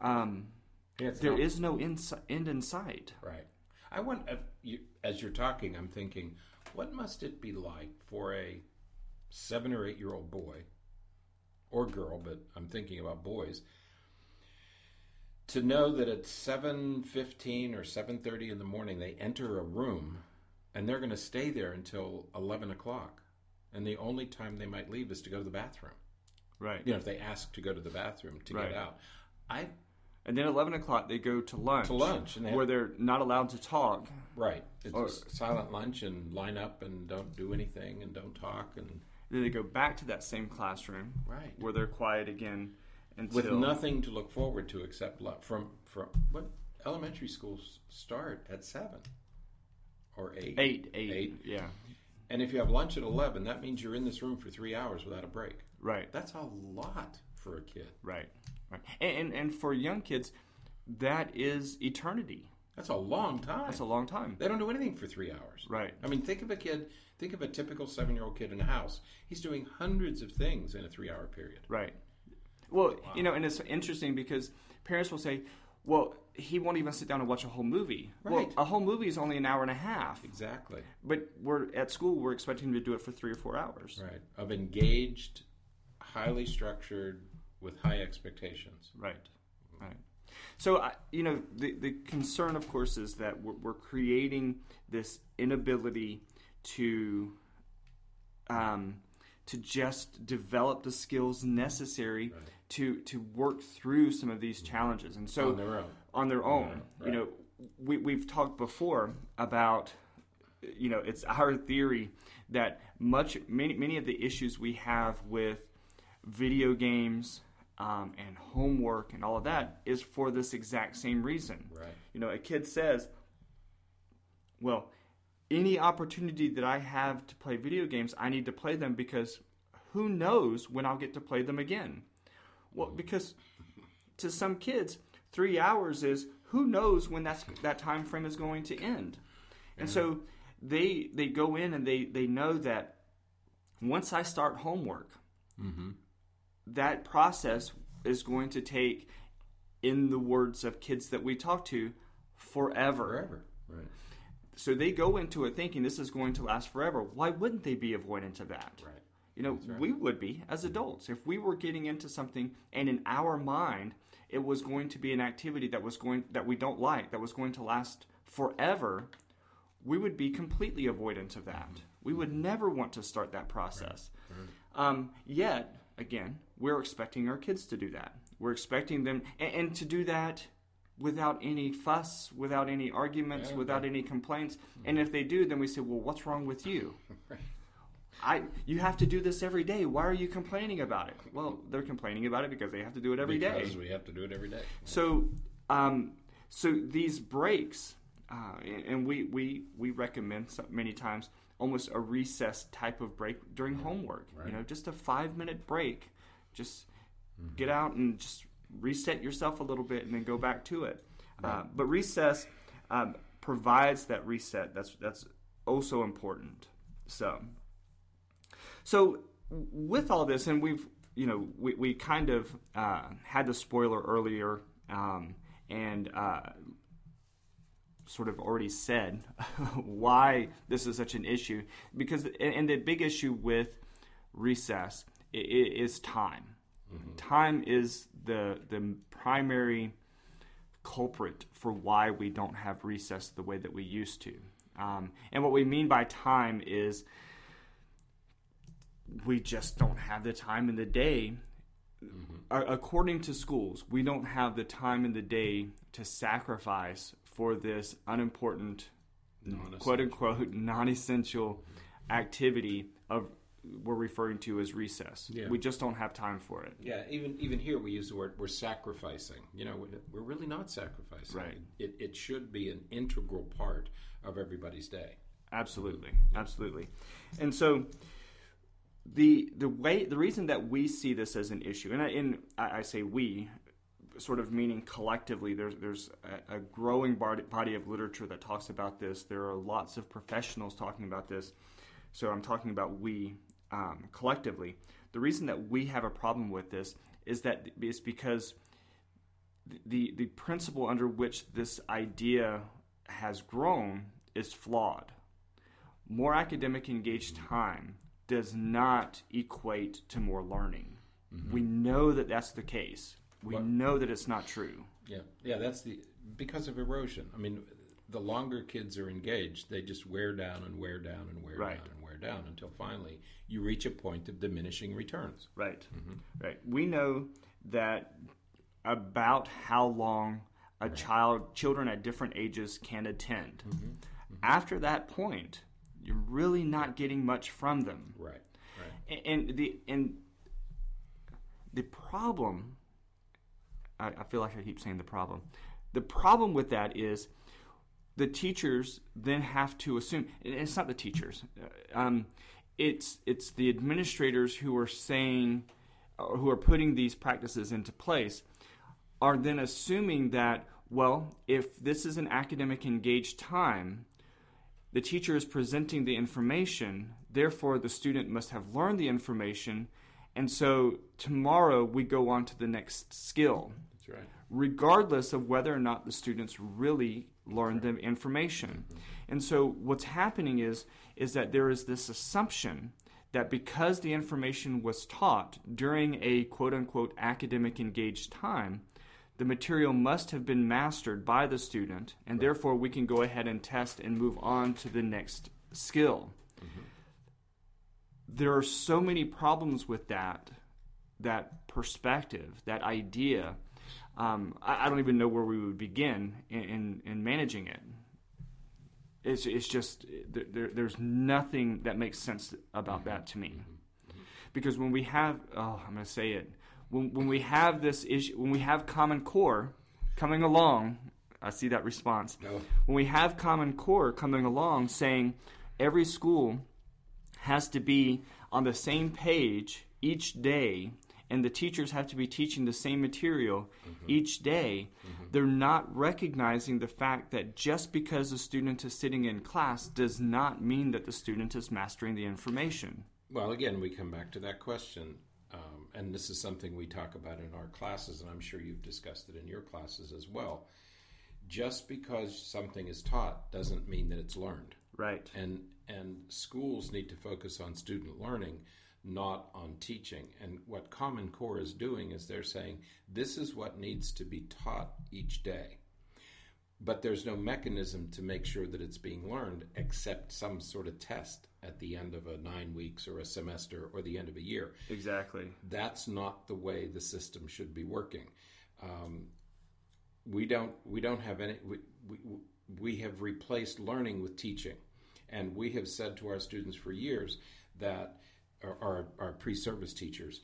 um, Yeah, there not- is no ins- end in sight. Right. I want, uh, you, as you're talking, I'm thinking, what must it be like for a seven or eight year old boy or girl, but I'm thinking about boys, to know that at 7:15 or 7:30 in the morning they enter a room and they're going to stay there until 11 o'clock, and the only time they might leave is to go to the bathroom. Right. You know, if they ask to go to the bathroom to Right. get out. I And then eleven o'clock they go to lunch. To lunch, and they where they're not allowed to talk. Right. It's Or- a silent lunch and line up and don't do anything and don't talk and Then they go back to that same classroom right where they're quiet again until with nothing to look forward to except lu- from from what elementary schools start at seven or eight. eight, eight, Eight. Yeah. And if you have lunch at eleven, that means you're in this room for three hours without a break. Right. That's a lot for a kid. Right. Right. And, and and for young kids, that is eternity. That's a long time. That's a long time. they don't do anything for three hours. Right. I mean, think of a kid. Think of a typical seven-year-old kid in a house. He's doing hundreds of things in a three-hour period. Right. Well, you know, and it's interesting because parents will say, "Well, he won't even sit down and watch a whole movie." Well, Right. a whole movie is only an hour and a half, Exactly. but we're at school. We're expecting him to do it for three or four hours. Right. Of engaged, highly structured, with high expectations. Right. Right. So, I, you know, the, the concern, of course, is that we're, we're creating this inability to um, to just develop the skills necessary to to work through some of these challenges. And so, On their own. on their own, right. you know, we, we've talked before about you know it's our theory that much many many of the issues we have with video games um, and homework and all of that is for this exact same reason. Right. You know, a kid says, "Well, any opportunity that I have to play video games, I need to play them because who knows when I'll get to play them again." Well, because to some kids, three hours is who knows when that's that time frame is going to end, and so they they go in and they they know that once I start homework, that process is going to take, in the words of kids that we talk to, forever. Forever. Right. So they go into it thinking this is going to last forever. Why wouldn't they be avoidant of that? Right. You know, we would be as adults. If we were getting into something and in our mind it was going to be an activity that was going that we don't like, that was going to last forever, we would be completely avoidant of that. We would never want to start that process. Um, yet, again, we're expecting our kids to do that. We're expecting them and, and to do that without any fuss, without any arguments, Yeah. without any complaints. And if they do, then we say, "Well, what's wrong with you?" Right. I you have to do this every day. Why are you complaining about it? Well, they're complaining about it because they have to do it every day. because we have to do it every day. So, um, so these breaks, uh, and we we we recommend so- many times almost a recess type of break during homework. You know, just a five minute break. Just Mm-hmm. get out and just reset yourself a little bit, and then go back to it. Uh, but recess. Um, provides that reset. That's that's also important. So, so with all this, and we've you know we, we kind of uh, had the spoiler earlier, um, and uh, sort of already said why this is such an issue because and the big issue with recess is time. Mm-hmm. Time is the the primary culprit for why we don't have recess the way that we used to. Um, and what we mean by time is we just don't have the time in the day. Mm-hmm. According to schools, we don't have the time in the day to sacrifice for this unimportant, quote unquote, non essential activity of we're referring to as recess. Yeah. We just don't have time for it. Yeah, even even here we use the word we're sacrificing. You know, we're really not sacrificing. Right. It, it should be an integral part of everybody's day. Absolutely, absolutely. And so the the way the reason that we see this as an issue, and I, and I say we, sort of meaning collectively. There's there's a, a growing body, body of literature that talks about this. There are lots of professionals talking about this. So I'm talking about we um, collectively. The reason that we have a problem with this is that it's because the the principle under which this idea has grown is flawed. More academic engaged time does not equate to more learning. Mm-hmm. We know that that's the case. We know that it's not true. Yeah, yeah, that's the because of erosion. I mean, the longer kids are engaged, they just wear down and wear down and wear right. down and wear down until finally you reach a point of diminishing returns. Right. Mm-hmm. Right. We know that about how long a right. child children at different ages can attend. Mm-hmm. Mm-hmm. After that point, you're really not getting much from them. Right. Right. And, and the and the problem I, I feel like I keep saying the problem. The problem with that is the teachers then have to assume it's not the teachers um, it's it's the administrators who are saying uh, who are putting these practices into place are then assuming that well if this is an academic engaged time the teacher is presenting the information therefore the student must have learned the information and so tomorrow we go on to the next skill right. Regardless of whether or not the students really learned the information. Mm-hmm. And so what's happening is is that there is this assumption that because the information was taught during a quote unquote academic engaged time, the material must have been mastered by the student, and right. therefore we can go ahead and test and move on to the next skill. Mm-hmm. There are so many problems with that that perspective, that idea, um, I, I, don't even know where we would begin in, in, in managing it. It's, it's just there, there's nothing that makes sense about that to me, because when we have oh I'm going to say it when when we have this issue when we have Common Core coming along, I see that response. No. When we have Common Core coming along saying every school has to be on the same page each day and the teachers have to be teaching the same material mm-hmm. each day, mm-hmm. they're not recognizing the fact that just because a student is sitting in class does not mean that the student is mastering the information. Well, again, we come back to that question. Um, and this is something we talk about in our classes, and I'm sure you've discussed it in your classes as well. Just because something is taught doesn't mean that it's learned. Right. And and schools need to focus on student learning not on teaching. And what Common Core is doing is they're saying this is what needs to be taught each day. But there's no mechanism to make sure that it's being learned except some sort of test at the end of a nine weeks or a semester or the end of a year. Exactly. That's not the way the system should be working. Um, we don't we don't have any we, we, we have replaced learning with teaching and we have said to our students for years that our, our pre-service teachers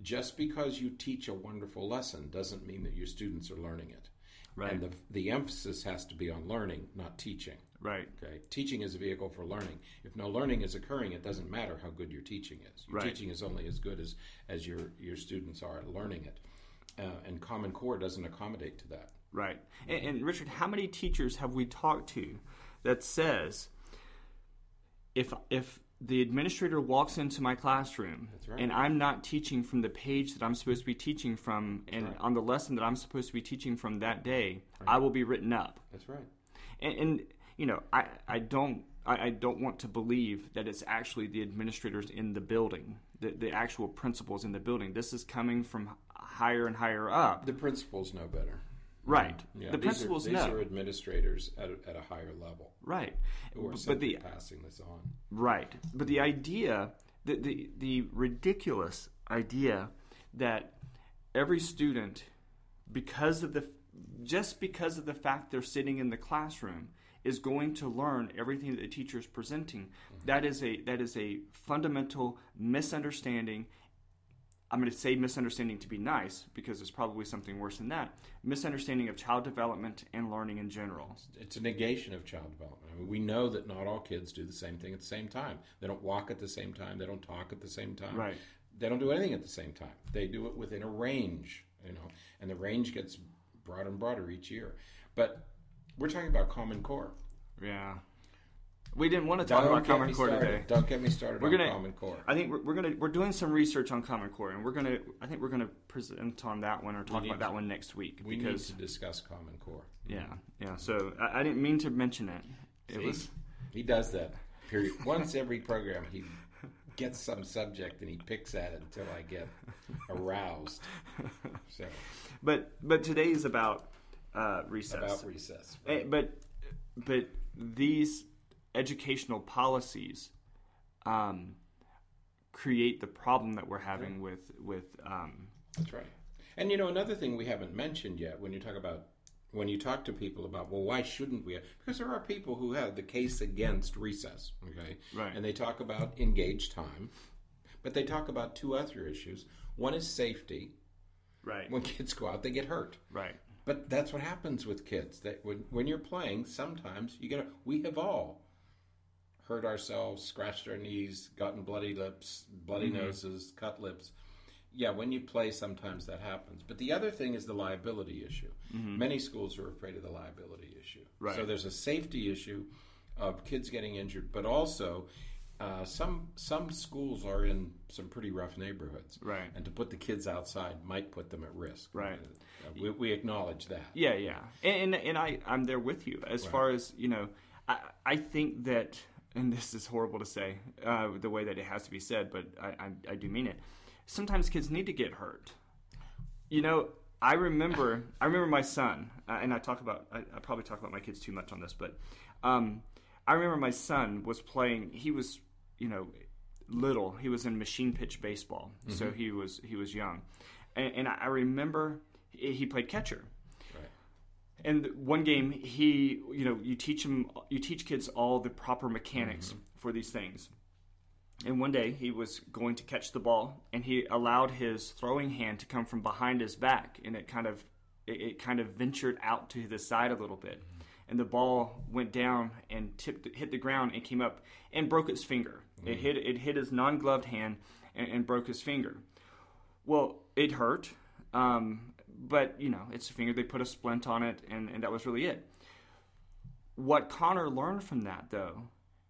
just because you teach a wonderful lesson doesn't mean that your students are learning it. Right. and the, the emphasis has to be on learning not teaching. Right. Okay? Teaching is a vehicle for learning. If no learning is occurring it doesn't matter how good your teaching is. Your right. teaching is only as good as as your your students are at learning it. Uh, and common core doesn't accommodate to that. Right. And, and Richard, how many teachers have we talked to that says if if the administrator walks into my classroom right. and I'm not teaching from the page that I'm supposed to be teaching from and right. on the lesson that I'm supposed to be teaching from that day, I will be written up. That's right. And, and you know, I, I don't I, I don't want to believe that it's actually the administrators in the building, the, the actual principals in the building. This is coming from higher and higher up. The principals know better. Right. Yeah, the these principals are, these know. are administrators at a, at a higher level right. who are But the passing this on. Right. But the idea, the, the, the ridiculous idea that every student, because of the, just because of the fact they're sitting in the classroom, is going to learn everything that the teacher is presenting. Mm-hmm. That is a that is a fundamental misunderstanding. I'm going to say misunderstanding to be nice because it's probably something worse than that. Misunderstanding of child development and learning in general. It's a negation of child development. I mean, we know that not all kids do the same thing at the same time. They don't walk at the same time. They don't talk at the same time. Right. They don't do anything at the same time. They do it within a range, you know, and the range gets broader and broader each year. But we're talking about Common Core. Yeah. We didn't want to talk Don't about Common Core started. today. Don't get me started We're on gonna- Common Core. I think we're, we're gonna we're doing some research on Common Core, and we're gonna I think we're gonna present on that one or talk about to- that one next week we because need to discuss Common Core. yeah yeah. So I, I didn't mean to mention it. It See? was He does that. Period. Once every program, he gets some subject and he picks at it until I get aroused. So but but today is about uh, recess. about recess. Eh, but but these educational policies um, create the problem that we're having with with um, That's right. And you know another thing we haven't mentioned yet when you talk about when you talk to people about well why shouldn't we because there are people who have the case against recess okay Right. and they talk about engaged time but they talk about two other issues one is safety right when kids go out they get hurt right But that's what happens with kids. That when, when you're playing, sometimes you get. We have all hurt ourselves, scratched our knees, gotten bloody lips, bloody Mm-hmm. noses, cut lips. Yeah, when you play, sometimes that happens. But the other thing is the liability issue. Many schools are afraid of the liability issue. Mm-hmm. Right. So there's a safety issue of kids getting injured, but also uh, some some schools are in some pretty rough neighborhoods. Right. And to put the kids outside might put them at risk. Right. Uh, we, we acknowledge that. Yeah, yeah, and and, and I I'm there with you as far as you know. I I think that, and this is horrible to say uh, the way that it has to be said, but I, I I do mean it. Sometimes kids need to get hurt. You know, I remember I remember my son, uh, and I talk about I, I probably talk about my kids too much on this, but um, I remember my son was playing. He was you know little. He was in machine pitch baseball, so he was he was young, and, and I remember he played catcher. And one game, he, you know, you teach him, you teach kids all the proper mechanics mm-hmm. for these things. And one day, he was going to catch the ball, and he allowed his throwing hand to come from behind his back, and it kind of, it, it kind of ventured out to the side a little bit, mm-hmm. and the ball went down and tipped, hit the ground, and came up and broke his finger. It mm-hmm. hit, it hit his non-gloved hand and, and broke his finger. Well, it hurt, um, but you know, it's a finger. They put a splint on it, and, and that was really it. What Connor learned from that, though,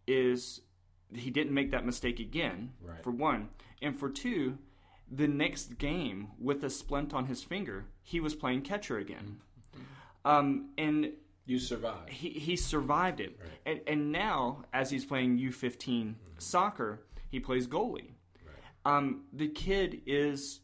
is he didn't make that mistake again. Right. For one, and for two, the next game with a splint on his finger, he was playing catcher again. Um, and You survive. he, he survived it. And, and now, as he's playing U15 soccer, he plays goalie. Um, the kid is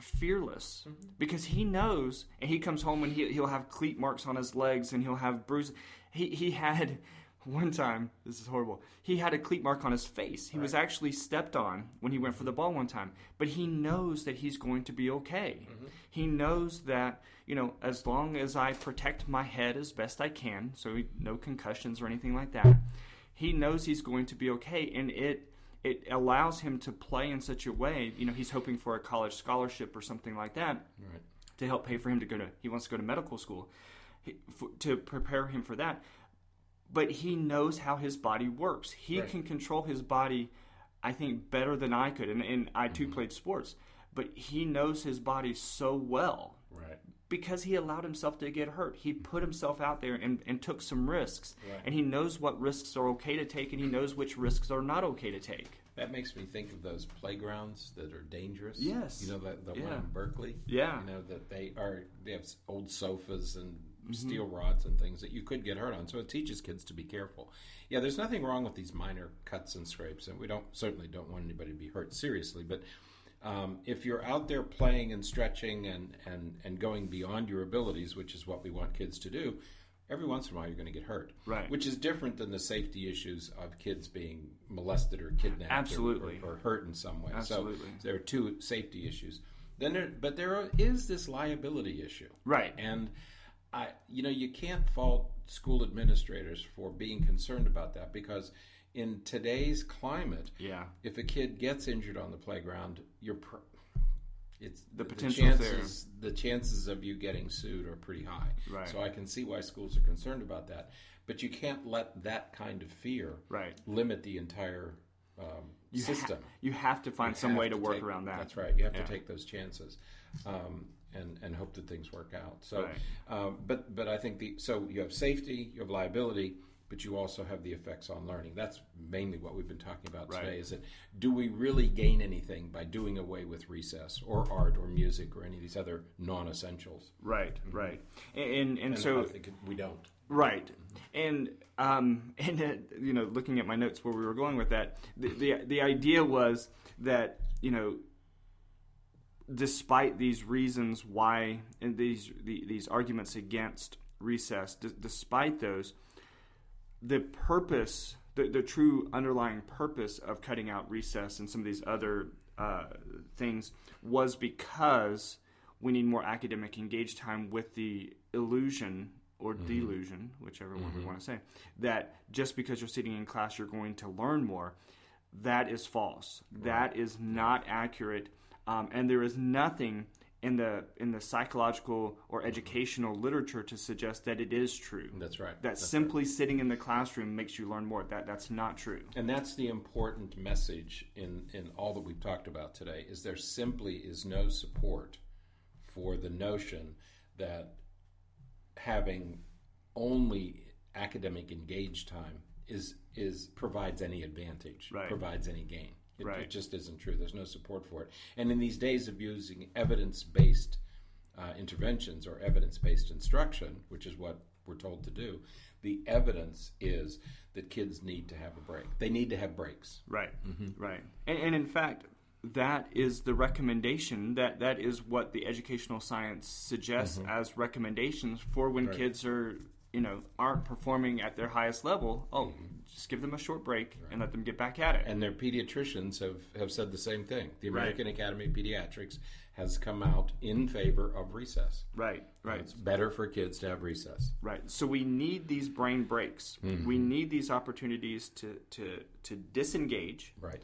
fearless mm-hmm. because he knows, and he comes home and he, he'll have cleat marks on his legs and he'll have bruises. He, he had one time, this is horrible, he had a cleat mark on his face. He was actually stepped on when he went for the ball one time, but he knows that he's going to be okay. Mm-hmm. He knows that, you know, as long as I protect my head as best I can, so he- no concussions or anything like that, he knows he's going to be okay. And it, it allows him to play in such a way, you know, he's hoping for a college scholarship or something like that Right. to help pay for him to go to he wants to go to medical school he, to prepare him for that but he knows how his body works he Right. can control his body i think better than i could and, and i Mm-hmm. too played sports but he knows his body so well. Because he allowed himself to get hurt. He put himself out there and, and took some risks. Right. And he knows what risks are okay to take and he knows which risks are not okay to take. That makes me think of those playgrounds that are dangerous. Yes. You know, the, the yeah. one in Berkeley? Yeah. You know, that they are, they have old sofas and mm-hmm. steel rods and things that you could get hurt on. So it teaches kids to be careful. Yeah, there's nothing wrong with these minor cuts and scrapes, and we don't certainly don't want anybody to be hurt seriously, but um, if you're out there playing and stretching and, and, and going beyond your abilities, which is what we want kids to do, every once in a while you're going to get hurt. Right. Which is different than the safety issues of kids being molested or kidnapped Absolutely. Or, or, or hurt in some way. Absolutely. So there are two safety issues. Then there, but there is this liability issue. Right. And I you know you can't fault school administrators for being concerned about that because in today's climate, yeah, if a kid gets injured on the playground, you're pr- it's the, the potential chances there. the chances of you getting sued are pretty high. Right. So I can see why schools are concerned about that, but you can't let that kind of fear right. limit the entire um, you system. Ha- you have to find you some way to, to work take, around that. That's right. You have yeah. to take those chances. Um, and, and hope that things work out. So, right. um, but but I think the so you have safety, you have liability, but you also have the effects on learning. That's mainly what we've been talking about right. today. Is that do we really gain anything by doing away with recess or art or music or any of these other non-essentials? Right, mm-hmm. right, and and, and so I think we don't. Right, and um, and uh, you know, looking at my notes where we were going with that, the, the the idea was that you know despite these reasons why and these the, these arguments against recess, d- despite those, the purpose, the, the true underlying purpose of cutting out recess and some of these other uh, things was because we need more academic engaged time with the illusion or mm-hmm. delusion, whichever mm-hmm. one we mm-hmm. want to say, that just because you're sitting in class you're going to learn more. That is false. Right. That is not accurate. Um, and there is nothing in the in the psychological or educational literature to suggest that it is true. That's right. That that's simply right. sitting in the classroom makes you learn more. That that's not true. And that's the important message in in all that we've talked about today is there simply is no support for the notion that having only academic engaged time is is provides any advantage, right. provides any gain. It, right. it, just isn't true. There's no support for it. And in these days of using evidence based uh, interventions or evidence based instruction, which is what we're told to do, the evidence is that kids need to have a break. They need to have breaks. Right, mm-hmm. right. And, and in fact, that is the recommendation that that is what the educational science suggests mm-hmm. as recommendations for when right. kids are you know aren't performing at their highest level oh mm-hmm just give them a short break right. and let them get back at it. And their pediatricians have, have said the same thing. The American right. Academy of Pediatrics has come out in favor of recess. Right, right. It's better for kids to have recess. Right. So we need these brain breaks. Mm-hmm. We need these opportunities to, to, to disengage. Right.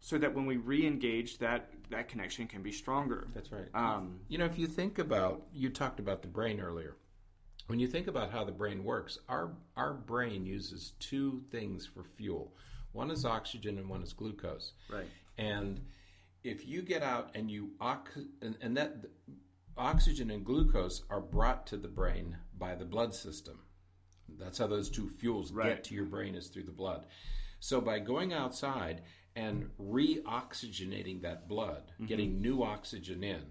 So that when we re-engage, that that connection can be stronger. That's right. Um, you know, if you think about, you talked about the brain earlier when you think about how the brain works, our our brain uses two things for fuel. One is oxygen and one is glucose. Right. And if you get out and you and, and that oxygen and glucose are brought to the brain by the blood system. That's how those two fuels right. get to your brain is through the blood. So by going outside and re-oxygenating that blood, mm-hmm. getting new oxygen in,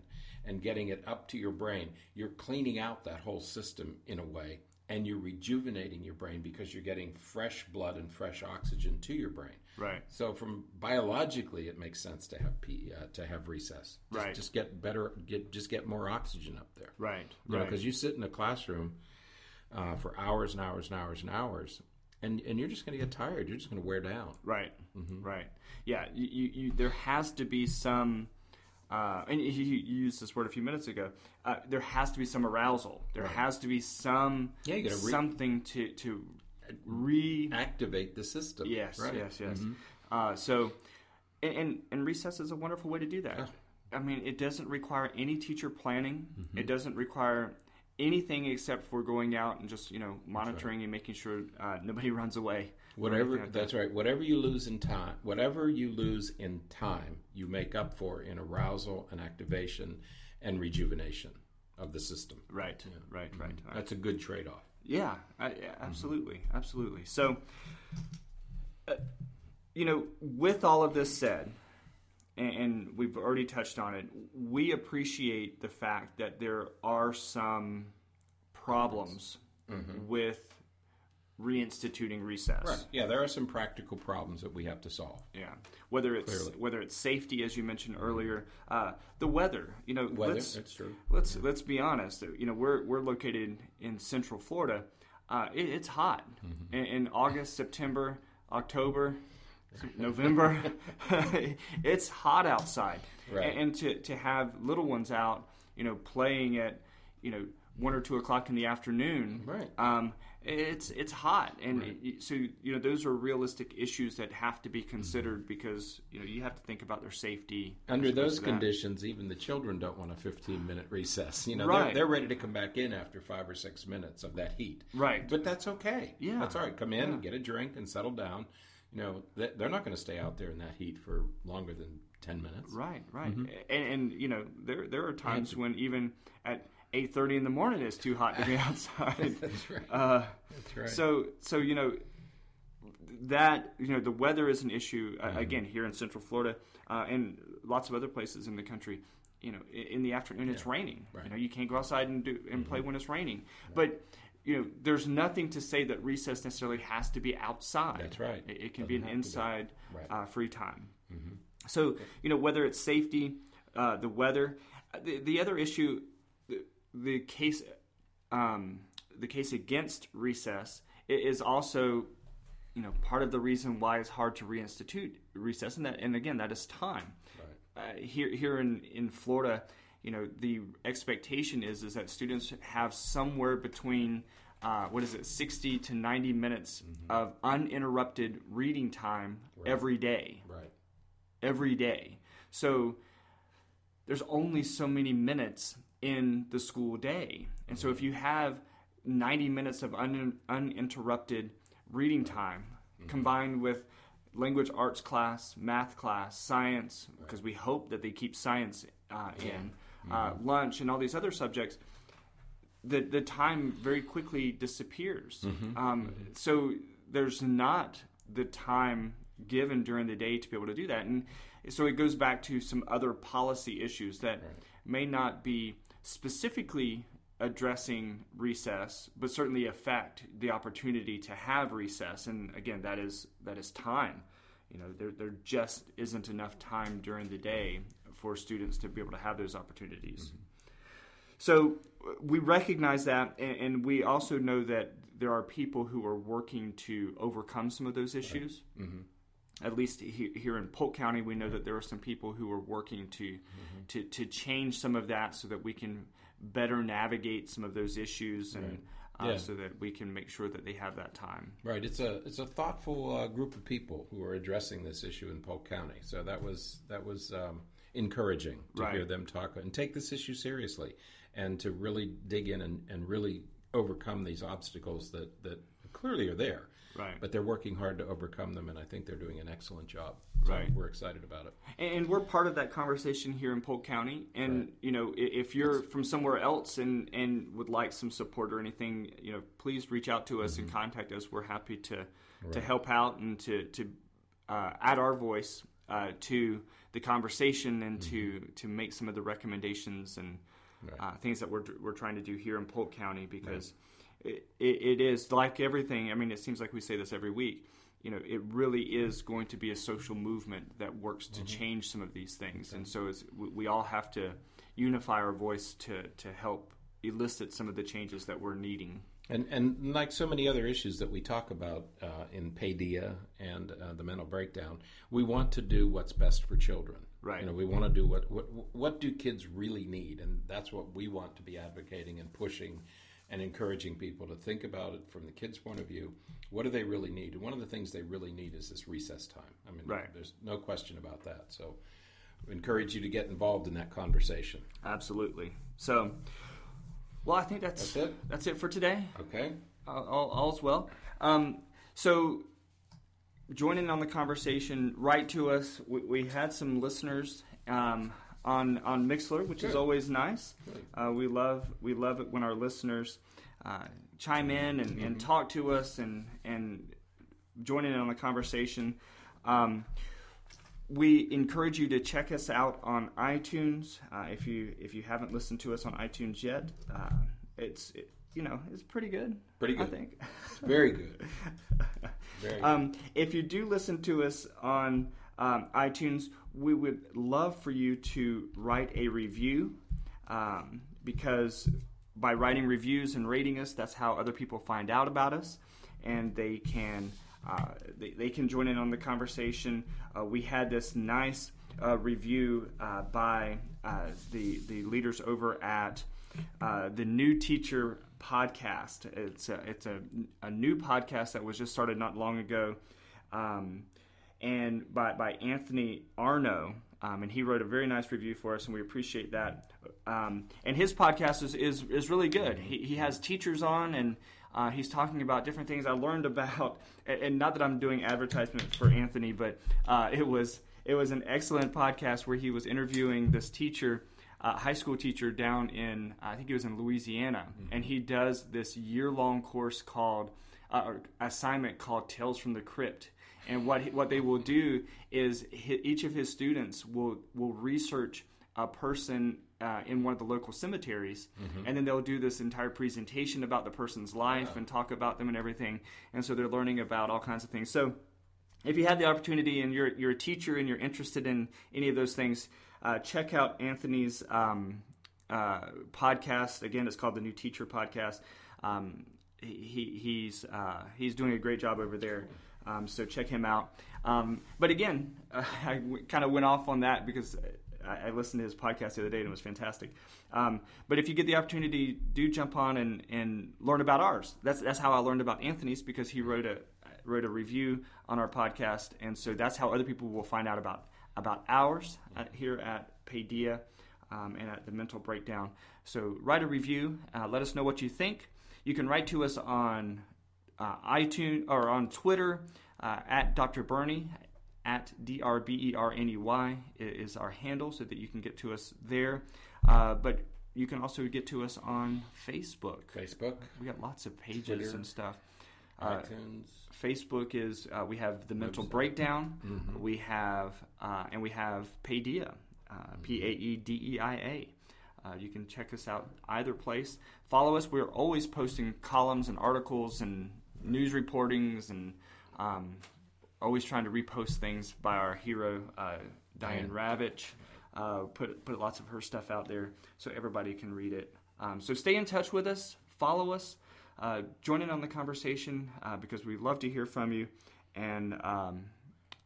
and getting it up to your brain, you're cleaning out that whole system in a way and you're rejuvenating your brain because you're getting fresh blood and fresh oxygen to your brain. Right. So from biologically, it makes sense to have P, uh, to have recess. Just, right. Just get better. Get just get more oxygen up there. Right. You right. Because you sit in a classroom uh, for hours and hours and hours and hours, and and you're just going to get tired. You're just going to wear down. Right. Mm-hmm. Right. Yeah. You, you, you, there has to be some uh, and you, you, used this word a few minutes ago. Uh, there has to be some arousal. There right. has to be some yeah, re- something to to reactivate the system. Yes, right. yes, yes. Mm-hmm. Uh, so, and, and, and recess is a wonderful way to do that. I mean, it doesn't require any teacher planning. Mm-hmm. It doesn't require anything except for going out and just you know monitoring right. and making sure uh, nobody runs away. Whatever like that's right. Whatever you lose in time, whatever you lose in time, you make up for in arousal and activation and rejuvenation. of the system. Right, right, right, mm-hmm. right. That's a good trade off. Yeah, I, yeah, mm-hmm. absolutely, absolutely. So, uh, you know, with all of this said, and, and we've already touched on it, we appreciate the fact that there are some problems mm-hmm. with reinstituting recess. Right. Yeah, there are some practical problems that we have to solve. Yeah, whether it's Clearly. whether it's safety, as you mentioned earlier, uh, the weather. You know, Weather, let's that's true. let's let's be honest. You know, we're we're located in Central Florida. Uh, it, it's hot Mm-hmm. in, in August, September, October, November. it's hot outside, Right. and, and to to have little ones out, you know, playing at you know one or two o'clock in the afternoon. Right. Um, it's it's hot, and it- so you know those are realistic issues that have to be considered because you know you have to think about their safety Under those conditions, even the children don't want a 15 minute recess. You know, Right. they're, they're ready to come back in after five or six minutes of that heat. Right. But that's okay. Yeah. That's all right. Come in, Yeah. get a drink, and settle down. You know, they- they're not going to stay out there in that heat for longer than 10 minutes. Right, right, Mm-hmm. and, and you know there there are times when even at eight thirty in the morning is too hot to be outside. That's right. Uh, That's right. So so you know that you know the weather is an issue uh, Mm-hmm. again here in Central Florida uh, and lots of other places in the country. You know, in the afternoon it's raining. Right. Mm-hmm. You know, you can't go outside and do and play when it's raining. But you know, there's nothing to say that recess necessarily has to be outside. That's right. It, it can be an Doesn't be. inside Right. Mm-hmm. uh, free time. So you know whether it's safety, uh, the weather, the, the other issue, the, case, um, the case against recess is also, you know, part of the reason why it's hard to reinstitute recess, and that, and again, that is time. Uh, here, here in in Florida, you know, the expectation is is that students have somewhere between. Uh, what is it, 60 to 90 minutes of uninterrupted reading time every day right. every day. So there's only so many minutes in the school day. And so if you have 90 minutes of un- uninterrupted reading time combined with language arts class, math class, science, because we hope that they keep science uh, in, uh, lunch, and all these other subjects, the, the time very quickly disappears. Um, So there's not the time given during the day to be able to do that. And so it goes back to some other policy issues that may not be specifically addressing recess, but certainly affect the opportunity to have recess. And again, that is that is time. You know, there there just isn't enough time during the day for students to be able to have those opportunities. So uh, we recognize that, and, and we also know that there are people who are working to overcome some of those issues. At least he, here in Polk County, we know that there are some people who are working to, to to change some of that so that we can better navigate some of those issues, and uh, Yeah. so that we can make sure that they have that time. Right. It's a it's a thoughtful uh, group of people who are addressing this issue in Polk County. So that was that was um, encouraging to Right. hear them talk and take this issue seriously, and to really dig in and, and really overcome these obstacles that that clearly are there. Right. But they're working hard to overcome them, and I think they're doing an excellent job. So Right. We're excited about it. And we're part of that conversation here in Polk County. And you know, if you're from somewhere else and and would like some support or anything, you know, please reach out to us and contact us. We're happy to to help out and to to uh, add our voice uh, to the conversation and to to make some of the recommendations and uh, things that we're we're trying to do here in Polk County because. It, it, is like everything. I mean, it seems like we say this every week. You know, it really is going to be a social movement that works to change some of these things, and so it's, we, we all have to unify our voice to to help elicit some of the changes that we're needing. And and like so many other issues that we talk about uh, in Paedeia and uh, the mental breakdown, we want to do what's best for children. Right. You know, we want to do what what what do kids really need, and that's what we want to be advocating and pushing and encouraging people to think about it from the kids' point of view. What do they really need? And one of the things they really need is this recess time. I mean, Right. there's no question about that. So, we encourage you to get involved in that conversation. Absolutely. So, well, I think that's That's it? That's it for today. Okay. all, all, all's well. Um, so, join in on the conversation. Write to us. We, we had some listeners um, on on Mixlr, which is always nice. Uh, we love we love it when our listeners uh, chime in and, and talk to us and and join in on the conversation. Um, we encourage you to check us out on iTunes. Uh, if you if you haven't listened to us on iTunes yet, uh, it's it, you know it's pretty good. Pretty good. I good. think. Very good. Very good. Um, if you do listen to us on um, iTunes, we would love for you to write a review um, because by writing reviews and rating us, that's how other people find out about us and they can uh, they, they can join in on the conversation. Uh, we had this nice uh, review uh, by uh, the the leaders over at uh, the New Teacher podcast. It's a, it's a, a new podcast that was just started not long ago, um, and by by Anthony Arno. Um, and he wrote a very nice review for us, and we appreciate that. Um, and his podcast is, is, is really good. He, he has teachers on, and uh, he's talking about different things I learned about. And, not that I'm doing advertisement for Anthony, but uh, it was it was an excellent podcast where he was interviewing this teacher, uh, high school teacher down in I think he was in Louisiana, and he does this year long course called uh, or assignment called Tales from the Crypt. And what what they will do is each of his students will will research a person uh, in one of the local cemeteries, and then they'll do this entire presentation about the person's life and talk about them and everything. And so they're learning about all kinds of things. So if you had the opportunity and you're you're a teacher and you're interested in any of those things, uh, check out Anthony's um, uh, podcast. Again, it's called the New Teacher Podcast. Um, he he's uh, he's doing a great job over there. Um, so check him out. Um, but again, uh, I w- kind of went off on that because I, I listened to his podcast the other day and it was fantastic. Um, but if you get the opportunity, do jump on and, and learn about ours. That's that's how I learned about Anthony's because he wrote a wrote a review on our podcast, and so that's how other people will find out about about ours at, here at Paedeia um, and at the Mental Breakdown. So write a review. Uh, let us know what you think. You can write to us on uh, iTunes or on Twitter uh, at Dr. Berney at D R B E R N E Y is our handle, so that you can get to us there. Uh, but you can also get to us on Facebook. Facebook, We got lots of pages Twitter. and stuff. Uh, iTunes. Facebook is uh, we have the mental Website. breakdown. Mm-hmm. We have uh, and we have Paedeia, uh, P A E D E I A. Uh, you can check us out either place. Follow us. We're always posting columns and articles and news reportings and um, always trying to repost things by our hero uh, Diane Ravitch. Uh, put put lots of her stuff out there so everybody can read it. Um, so stay in touch with us. Follow us. Uh, join in on the conversation uh, because we love to hear from you and um,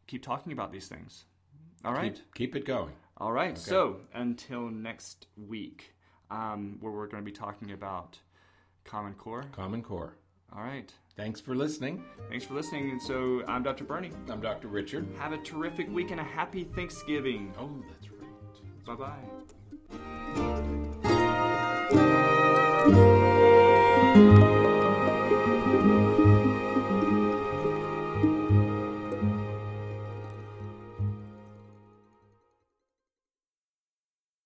keep talking about these things. All right. Keep, keep it going. All right. So until next week, um, where we're going to be talking about Common Core. Common Core. All right. Thanks for listening. Thanks for listening. And so I'm Dr. Berney. I'm Dr. Richard. Have a terrific week and a happy Thanksgiving. Oh, that's right. Bye bye.